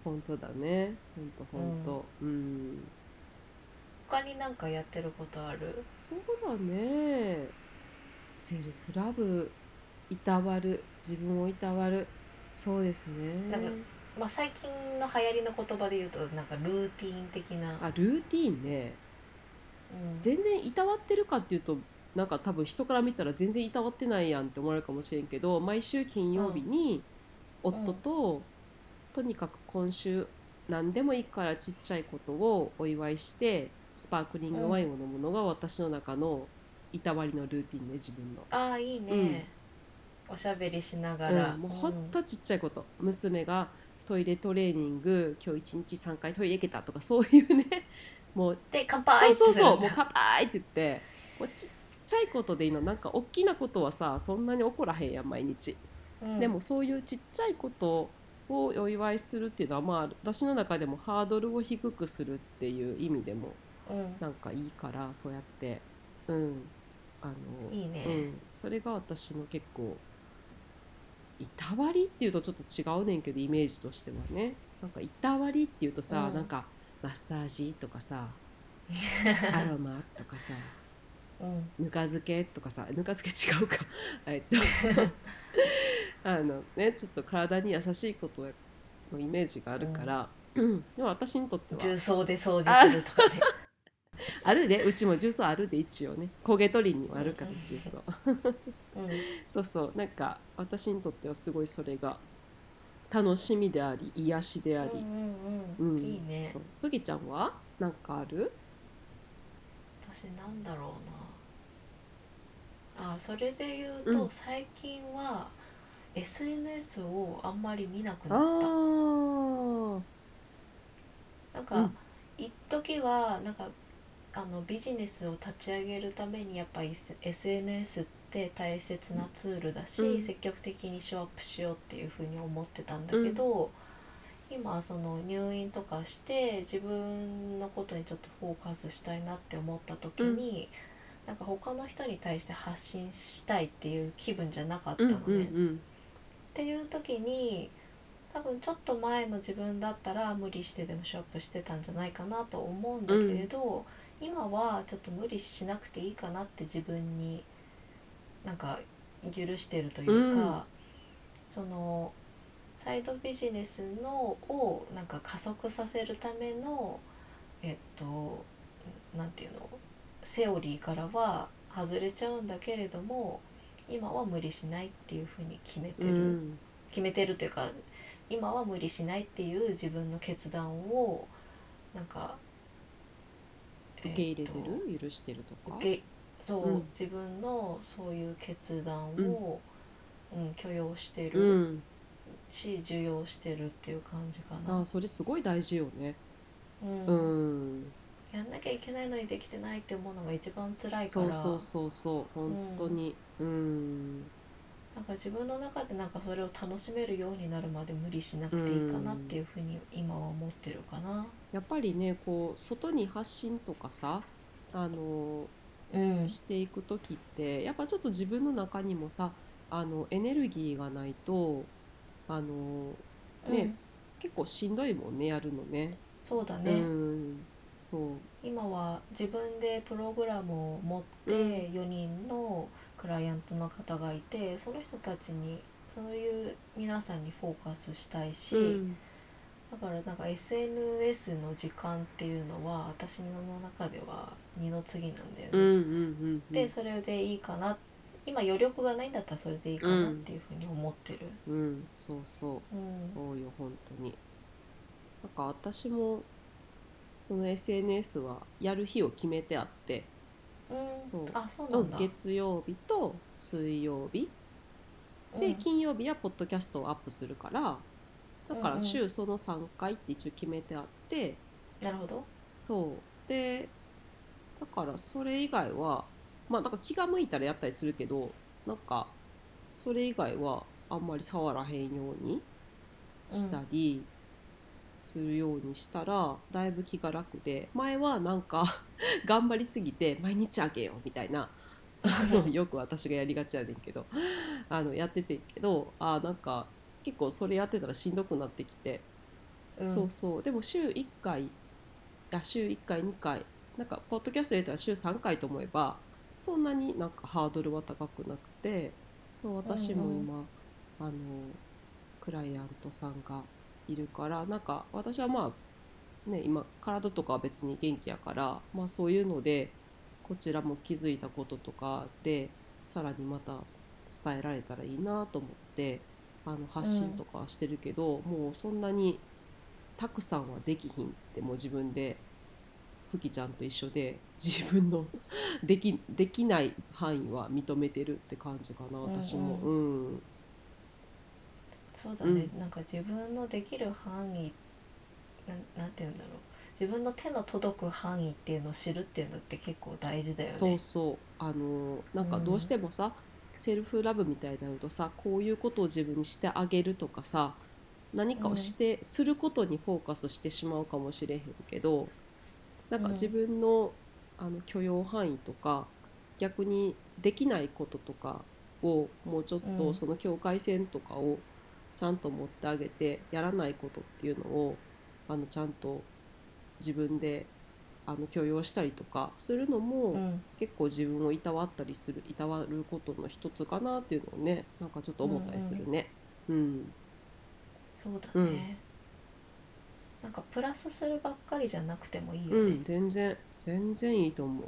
[SPEAKER 3] 本当だね。本当本当。うん、
[SPEAKER 4] 他になんかやってることある？
[SPEAKER 3] そうだね。セルフラブいたわる自分をいたわる。そうですね。
[SPEAKER 4] なんかまあ最近の流行りの言葉で言うとなんかルーティーン的な、
[SPEAKER 3] あルーティーンね。
[SPEAKER 4] うん。
[SPEAKER 3] 全然いたわってるかっていうとなんか多分人から見たら全然いたわってないやんって思われるかもしれんけど毎週金曜日に夫と、とにかく今週何でもいいからちっちゃいことをお祝いしてスパークリングワインを飲むのが私の中のいたわりのルーティンね自分の。
[SPEAKER 4] ああいいね、おしゃべりしながら、
[SPEAKER 3] うん、もうほんとちっちゃいこと、娘がトイレトレーニング今日1日3回トイレ行けたとかそういうね。*laughs* もう
[SPEAKER 4] で乾杯
[SPEAKER 3] そうそうそうもう乾杯って言って。もうちっちゃいことでいいの。なんか大きなことはさそんなに起こらへんやん毎日、
[SPEAKER 4] うん。
[SPEAKER 3] でもそういうちっちゃいことをお祝いするっていうのはまあ私の中でもハードルを低くするっていう意味でも
[SPEAKER 4] うん
[SPEAKER 3] なんかいいからそうやって。うん。あの
[SPEAKER 4] いいね。
[SPEAKER 3] うん、それが私の結構いたわりっていうとちょっと違うねんけどイメージとしてはね。なんかいたわりっていうとさ、
[SPEAKER 4] うん。
[SPEAKER 3] なんかマッサージとかさ *laughs* アロマとかさ
[SPEAKER 4] うん。
[SPEAKER 3] ぬか漬けとかさぬか漬け違うか。*laughs* えっと *laughs* あのねちょっと体に優しいことのイメージがあるから、うん。でも私にとっては。
[SPEAKER 4] 重曹で掃除するとかね
[SPEAKER 3] あるでうちも重曹あるで一応ね。焦げ取りにはあるから
[SPEAKER 4] うん
[SPEAKER 3] 重曹。
[SPEAKER 4] うん。
[SPEAKER 3] そうそう。なんか私にとってはすごいそれが楽しみであり癒しであり、
[SPEAKER 4] うんうんいいね。
[SPEAKER 3] そう。ふぎちゃんは？なんかある？
[SPEAKER 4] 私なんだろうな。あそれで言うと、
[SPEAKER 3] うん。
[SPEAKER 4] 最近は SNS をあんまり見なく
[SPEAKER 3] あ
[SPEAKER 4] なった。
[SPEAKER 3] ー。
[SPEAKER 4] なんか、
[SPEAKER 3] うん。
[SPEAKER 4] 一時はなんかあのビジネスを立ち上げるためにやっぱり SNS って大切なツールだし、
[SPEAKER 3] うん。
[SPEAKER 4] 積極的にショーアップしようっていうふうに思ってたんだけど、今その入院とかして自分のことにちょっとフォーカスしたいなって思った時に、なんか他の人に対して発信したいっていう気分じゃなかったのね。
[SPEAKER 3] うんうん
[SPEAKER 4] っていう時に多分ちょっと前の自分だったら無理してでもショップしてたんじゃないかなと思うんだけれど、今はちょっと無理しなくていいかなって自分になんか許してるというか、
[SPEAKER 3] うん。
[SPEAKER 4] そのサイドビジネスのをなんか加速させるためのえっとなんていうのセオリーからは外れちゃうんだけれども今は無理しないっていうふうに決めて
[SPEAKER 3] う
[SPEAKER 4] る、
[SPEAKER 3] ん。
[SPEAKER 4] 決めてるというか今は無理しないっていう自分の決断をなんか
[SPEAKER 3] 受け入れて
[SPEAKER 4] えっと
[SPEAKER 3] る許してるとか？
[SPEAKER 4] 受けそう、
[SPEAKER 3] うん。
[SPEAKER 4] 自分のそういう決断を、うん。許容して
[SPEAKER 3] う
[SPEAKER 4] る
[SPEAKER 3] ん。
[SPEAKER 4] し、受容してるっていう感じか
[SPEAKER 3] あ
[SPEAKER 4] な
[SPEAKER 3] ー。それすごい大事よね。
[SPEAKER 4] うん。
[SPEAKER 3] うん。
[SPEAKER 4] やんなきゃいけないのにできてないって思うのが一番辛いから。
[SPEAKER 3] そうそうそうそう本当に。うん。
[SPEAKER 4] なんか自分の中でなんかそれを楽しめるようになるまで無理しなくていいかなっていうふうに今は思ってるかな。
[SPEAKER 3] やっぱりねこう外に発信とかさあの
[SPEAKER 4] うん。
[SPEAKER 3] していく時ってやっぱちょっと自分の中にもさあのエネルギーがないとあのね、
[SPEAKER 4] うん。
[SPEAKER 3] す結構しんどいもんねやるのね。
[SPEAKER 4] そうだね、
[SPEAKER 3] うん、そう。
[SPEAKER 4] 今は自分でプログラムを持って
[SPEAKER 3] うん。
[SPEAKER 4] 4人のクライアントの方がいてその人たちにそういう皆さんにフォーカスしたいし、
[SPEAKER 3] うん
[SPEAKER 4] だからなんか SNS の時間っていうのは私の中では二の次なんだよね。
[SPEAKER 3] うんうんうんうん。
[SPEAKER 4] でそれでいいかな。今余力がないんだったらそれでいいかなっていうふうに思ってる。
[SPEAKER 3] うん。そうそう。
[SPEAKER 4] うん。
[SPEAKER 3] そうよ本当に。なんか私もその SNS はやる日を決めてあって、
[SPEAKER 4] うん。
[SPEAKER 3] そう。
[SPEAKER 4] あそうなんだ。
[SPEAKER 3] 月曜日と水曜日。で、
[SPEAKER 4] うん。
[SPEAKER 3] 金曜日はポッドキャストをアップするからだか
[SPEAKER 4] うんうん。
[SPEAKER 3] ら週その3回って一応決めてあって、
[SPEAKER 4] なるほど。
[SPEAKER 3] そう。でだからそれ以外はまあなんか気が向いたらやったりするけどなんかそれ以外はあんまり触らへんようにしたり、するようにしたらだいぶ気が楽で前はなんか *laughs* 頑張りすぎて毎日あげようみたいな *laughs* あのよく私がやりがちやねんけどあのやっててんけどあなんか結構それやってたらしんどくなってきて、
[SPEAKER 4] うん。
[SPEAKER 3] そうそう。でも週1回あ週1回2回なんかポッドキャスト入れたら週3回と思えばそんなになんかハードルは高くなくてそう私も今、あのクライアントさんがいるからなんか私はまあね今体とかは別に元気やから、まあ、そういうのでこちらも気づいたこととかでさらにまた伝えられたらいいなと思ってあの発信とかはしてるけど、もうそんなにたくさんはできひんってもう自分でふきちゃんと一緒で自分の *laughs* できできない範囲は認めてるって感じかな私も。うん。
[SPEAKER 4] そうだね、なんか自分のできる範囲なんなんて言うんだろう。自分の手の届く範囲っていうのを知るっていうのって結構大事だよね。
[SPEAKER 3] そうそう。あのなんかどうしてもさ、セルフラブみたいになるとさこういうことを自分にしてあげるとかさ何かをして、することにフォーカスしてしまうかもしれへんけどなんか
[SPEAKER 4] うん。
[SPEAKER 3] 自分の,、あの許容範囲とか逆にできないこととかをもうちょっ
[SPEAKER 4] うん。
[SPEAKER 3] とその境界線とかをちゃんと持ってあげてやらないことっていうのをあのちゃんと自分であの許容したりとかするのも、
[SPEAKER 4] うん。
[SPEAKER 3] 結構自分をいたわったりするいたわることの一つかなっていうのをねなんかちょっと思ったりするね。うん
[SPEAKER 4] そうだね、
[SPEAKER 3] うん。
[SPEAKER 4] なんかプラスするばっかりじゃなくてもいいよね。
[SPEAKER 3] うん、。全然。全然いいと思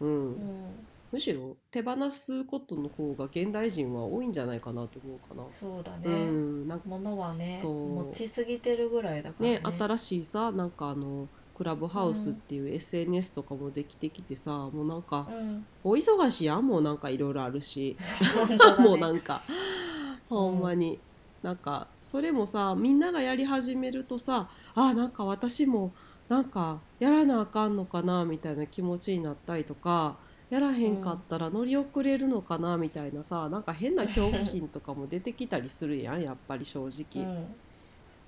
[SPEAKER 3] う。うん。
[SPEAKER 4] うん。
[SPEAKER 3] むしろ手放すことの方が現代人は多いんじゃないかなと思うかな。
[SPEAKER 4] そうだね、
[SPEAKER 3] うん、なんか
[SPEAKER 4] 物はね持ちすぎてるぐらいだからね。
[SPEAKER 3] ね新しいさなんかあのクラブハウスっていう SNS とかもできてきてさ、もうなんか
[SPEAKER 4] うん。
[SPEAKER 3] お忙しいやんもうなんかいろいろあるし。もうなんかほんまに、なんかそれもさみんながやり始めるとさあなんか私もなんかやらなあかんのかなみたいな気持ちになったりとかやらへんかったら乗り遅れるのかなみたいなさなんか変な恐怖心とかも出てきたりするやんやっぱり正直、
[SPEAKER 4] うん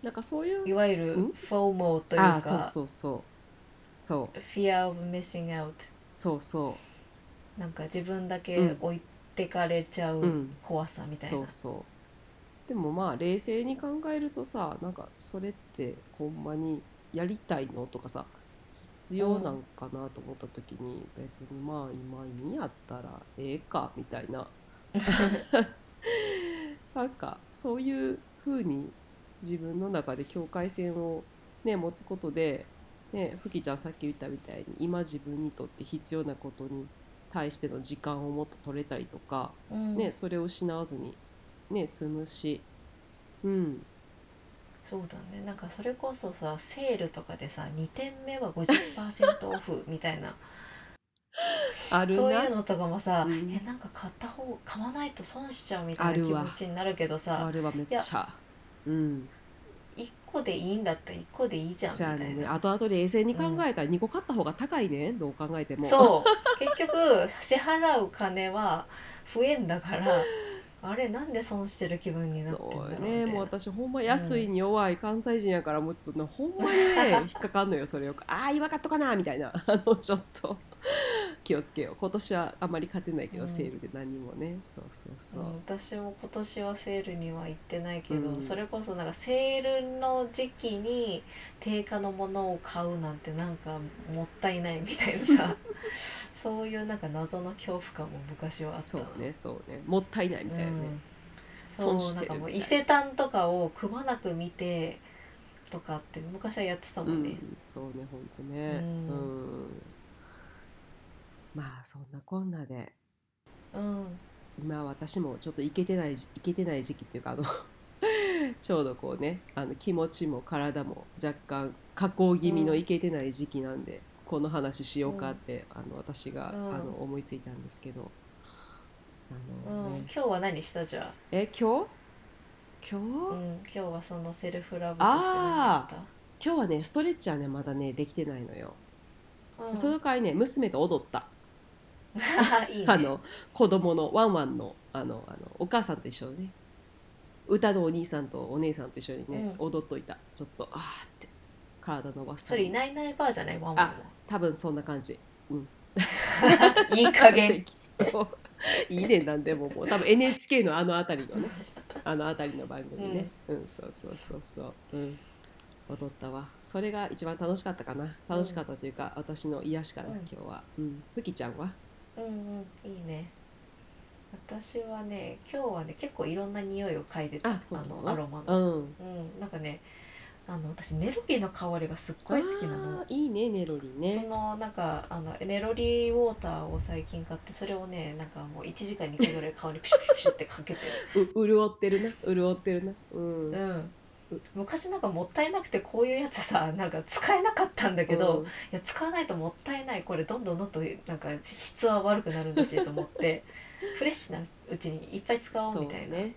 [SPEAKER 3] なんかそういう
[SPEAKER 4] いわゆる
[SPEAKER 3] ん
[SPEAKER 4] ？FOMO というか
[SPEAKER 3] ああそうそうそう。そう。
[SPEAKER 4] Fear of missing out
[SPEAKER 3] そうそ
[SPEAKER 4] なんか自分だけ
[SPEAKER 3] うん
[SPEAKER 4] 置いてかれちゃう
[SPEAKER 3] うん。
[SPEAKER 4] 怖さみたいな、
[SPEAKER 3] そうそう。でもまあ冷静に考えるとさなんかそれってほんまにやりたいのとかさ必要なんかなと思った時に、別にまあ今いいんやったらええかみたいな。*laughs* なんかそういう風に自分の中で境界線をね持つことでねふきちゃんさっき言ったみたいに今自分にとって必要なことに対しての時間をもっと取れたりとか、
[SPEAKER 4] うん。
[SPEAKER 3] ね、それを失わずに、ね、済むし、うん、
[SPEAKER 4] そうだね。なんかそれこそさセールとかでさ2点目は50%オフみたいな。
[SPEAKER 3] あるな。
[SPEAKER 4] そういうのとかもさ、
[SPEAKER 3] うん。
[SPEAKER 4] えなんか買った方買わないと損しちゃうみたいな気持ちになるけど
[SPEAKER 3] あ
[SPEAKER 4] さ
[SPEAKER 3] れはめっちゃ。うん、
[SPEAKER 4] 1個でいいんだったら1個でいいじゃんみ
[SPEAKER 3] じゃあ
[SPEAKER 4] たいな。
[SPEAKER 3] ね後々冷静に考えたら2個買った方が高いね、どう考えても。
[SPEAKER 4] そう。*laughs* 結局支払う金は増えんだからあれなんで損してる気分になってんだろうみたいな。
[SPEAKER 3] そうね。もう私ほんま安いに弱い関西人やからもうちょっとねほんまにね *laughs* 引っかかんのよそれよく。ああ今買っとかなみたいな。あのちょっと *laughs* 気をつけよう。今年はあんまり勝てないけど、
[SPEAKER 4] うん。
[SPEAKER 3] セールで何もね。そうそうそう、
[SPEAKER 4] うん、私も今年はセールには行ってないけど、
[SPEAKER 3] うん。
[SPEAKER 4] それこそなんかセールの時期に定価のものを買うなんてなんかもったいないみたいなさ。*laughs* そういうなんか謎の恐怖感も昔はあった
[SPEAKER 3] そ
[SPEAKER 4] な
[SPEAKER 3] うねそうね。もったいないみたいなね、
[SPEAKER 4] うん。
[SPEAKER 3] 損
[SPEAKER 4] そうなんかもう伊勢丹とかをくまなく見てとかって昔はやってたもんね、
[SPEAKER 3] うん、そうねほんとね。
[SPEAKER 4] うん。
[SPEAKER 3] うんまあそんなこんなで。
[SPEAKER 4] うん。
[SPEAKER 3] 今私もちょっといけてないじいけてない時期っていうかあの *laughs* ちょうどこうねあの気持ちも体も若干下降気味のいけてない時期なんで、この話しようかって、あの私が、
[SPEAKER 4] うん。
[SPEAKER 3] あの思いついたんですけど。あ
[SPEAKER 4] う
[SPEAKER 3] の、ね。
[SPEAKER 4] ん今日は何したじゃ
[SPEAKER 3] え今日？今日、
[SPEAKER 4] あ、うん、今日はそのセルフラブとして何やっ
[SPEAKER 3] 今日はねストレッチはねまだねできてないのよ、その代わりね娘と踊った *laughs*
[SPEAKER 4] いいね。
[SPEAKER 3] あの子供のワンワンのあのあのお母さんと一緒にね歌のお兄さんとお姉さんと一緒にね、
[SPEAKER 4] うん。
[SPEAKER 3] 踊っといた。ちょっとあーって体伸ばすた
[SPEAKER 4] それいないいないバーじゃないワンワン
[SPEAKER 3] 多分そんな感じ。
[SPEAKER 4] も *laughs* いい加減。
[SPEAKER 3] 適 *laughs* 当いいねなんでももう。多分 NHK のあの辺りのねあの辺りの番組ね。うん、そうそうそうそう。うん。踊ったわ。それが一番楽しかったかな。楽しかったというか、私の癒しかな、
[SPEAKER 4] うん。
[SPEAKER 3] 今日は。うん。ふきちゃんは？
[SPEAKER 4] うんうんいいね。私はね今日はね結構いろんな匂いを嗅いでた。
[SPEAKER 3] あの
[SPEAKER 4] のアロマ
[SPEAKER 3] う
[SPEAKER 4] の、
[SPEAKER 3] ん。
[SPEAKER 4] うん、なんかねあの私ネロリの香りがすっごい好きなの。
[SPEAKER 3] いいねネロリ
[SPEAKER 4] そ
[SPEAKER 3] ね
[SPEAKER 4] のなんかあのネロリウォーターを最近買ってそれをねなんかもう1時間に1回ぐらい顔にピシュピシュピシュってかけて。*laughs*
[SPEAKER 3] う潤ってるな。潤ってるな。うん、
[SPEAKER 4] る、うん、昔なんかもったいなくてこういうやつさ *laughs* なんか使えなかったんだけど、
[SPEAKER 3] うん。
[SPEAKER 4] いや使わないともったいない。これどんどんどんどんなんか質は悪くなるんだしと思って *laughs* フレッシュなうちにいっぱい使おうみたいな。
[SPEAKER 3] そうね。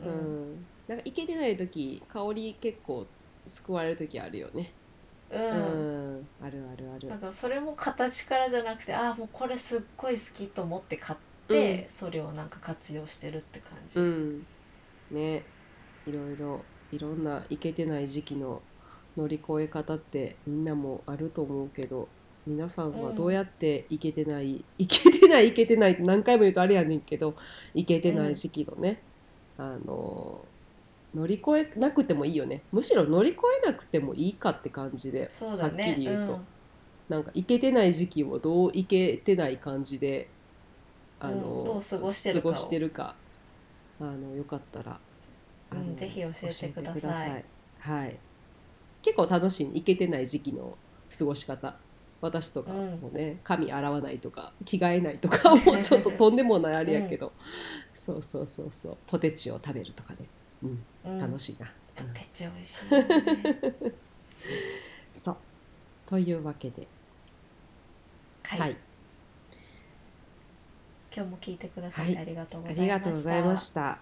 [SPEAKER 4] う
[SPEAKER 3] うん。ん、なんかいけてない時香り結構救われる時あるよね。
[SPEAKER 4] う
[SPEAKER 3] うん。ん、あるあるある。
[SPEAKER 4] なんかそれも形からじゃなくてああもうこれすっごい好きと思って買って、それをなんか活用してるって感じ、
[SPEAKER 3] うん。ね。いろいろいろんないけてない時期の乗り越え方ってみんなもあると思うけど皆さんはどうやっていけてない、*laughs* いけてないいけてないって何回も言うとあれやねんけどいけてない時期のね、あの乗り越えなくてもいいよね。むしろ乗り越えなくてもいいかって感じで
[SPEAKER 4] ね。
[SPEAKER 3] はっきり言うと。
[SPEAKER 4] ん。
[SPEAKER 3] なんかいけてない時期をどういけてない感じであの、
[SPEAKER 4] うん。どう過ごしてるか
[SPEAKER 3] あのよかったら、
[SPEAKER 4] うんぜひ教えてください。
[SPEAKER 3] はい。結構楽しいいけてない時期の過ごし方。私とかもね、髪洗わないとか着替えないとか *laughs* もうちょっととんでもないあれやけど、そうそうそうそう。ポテチを食べるとかね、うん、
[SPEAKER 4] うん。
[SPEAKER 3] 楽しいな、
[SPEAKER 4] ポ
[SPEAKER 3] うん
[SPEAKER 4] テチ美味しいよね
[SPEAKER 3] そう。というわけで。
[SPEAKER 4] はい、
[SPEAKER 3] はい。
[SPEAKER 4] 今日も聞いてくださって
[SPEAKER 3] はい。
[SPEAKER 4] ありがとうご
[SPEAKER 3] あ
[SPEAKER 4] ざいました、
[SPEAKER 3] りがとうございました。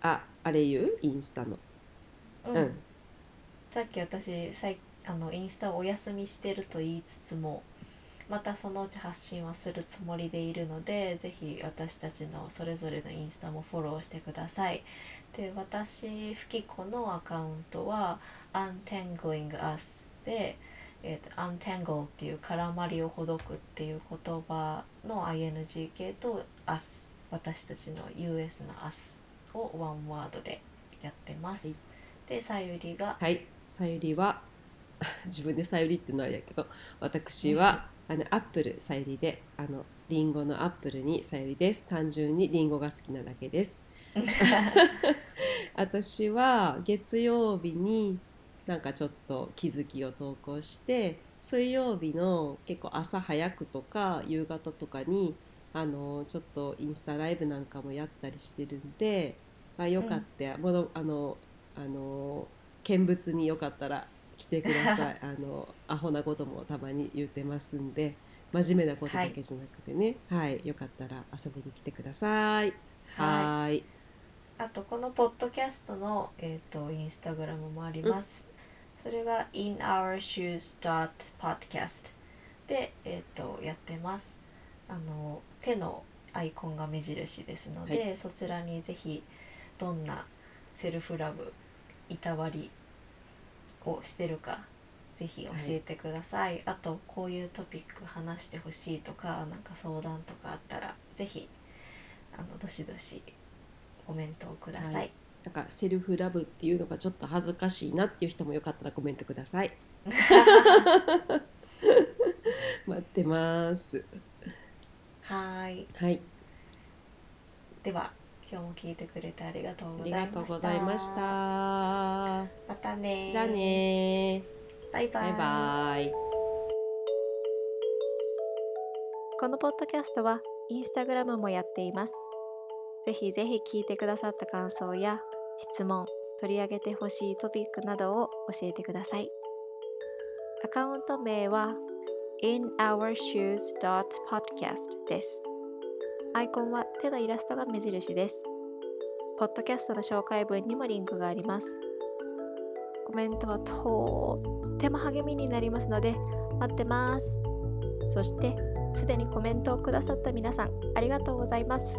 [SPEAKER 3] あ、あれ言う？インスタの。
[SPEAKER 4] うん。
[SPEAKER 3] うん。
[SPEAKER 4] さっき私さいあのインスタをお休みしてると言いつつもまたそのうち発信はするつもりでいるのでぜひ私たちのそれぞれのインスタもフォローしてください。で私ふきこのアカウントは untangling us で、えー、と untangle っていう絡まりをほどくっていう言葉の ing 系と us 私たちの US の us をワンワードでやってます、
[SPEAKER 3] はい
[SPEAKER 4] でさゆりが
[SPEAKER 3] はい。さゆりは *laughs* 自分でさゆりっていうのはあれやけど、私は *laughs* あのアップルさゆりで、あのリンゴのアップルにさゆりです。単純にリンゴが好きなだけです。*laughs* 私は月曜日になんかちょっと気づきを投稿して水曜日の結構朝早くとか夕方とかにあのちょっとインスタライブなんかもやったりしてるんで、あ、よかった、ものあのあの見物によかったら来てください。*laughs* あのアホなこともたまに言ってますんで真面目なことだけじゃなくてね。はい、よかったら遊びに来てください。はーい。
[SPEAKER 4] あとこのポッドキャストの、えー、とインスタグラムもあります、それが inourshoes.podcast で、えー、とやってます。あの手のアイコンが目印ですので、
[SPEAKER 3] は
[SPEAKER 4] そちらにぜひどんなセルフラブいたわりをしてるかぜひ教えてください、あとこういうトピック話してほしいとかなんか相談とかあったらぜひあのどしどしコメントをください、
[SPEAKER 3] はい。なんかセルフラブっていうのがちょっと恥ずかしいなっていう人もよかったらコメントください。*laughs* 待ってます
[SPEAKER 4] はーい。
[SPEAKER 3] はい。
[SPEAKER 4] では今日も聞いてくれてありがとう
[SPEAKER 3] あ
[SPEAKER 4] ございました。
[SPEAKER 3] りがとうございました
[SPEAKER 4] またね
[SPEAKER 3] じゃあね
[SPEAKER 4] バイバイ。
[SPEAKER 3] バイバイ。
[SPEAKER 2] このポッドキャストはインスタグラムもやっています。ぜひぜひ聞いてくださった感想や質問、取り上げてほしいトピックなどを教えてください。アカウント名は inourshoes.podcast です。アイコンは手のイラストが目印です。ポッドキャストの紹介文にもリンクがあります。コメントはとっても励みになりますので待ってます。そしてすでにコメントをくださった皆さんありがとうございます。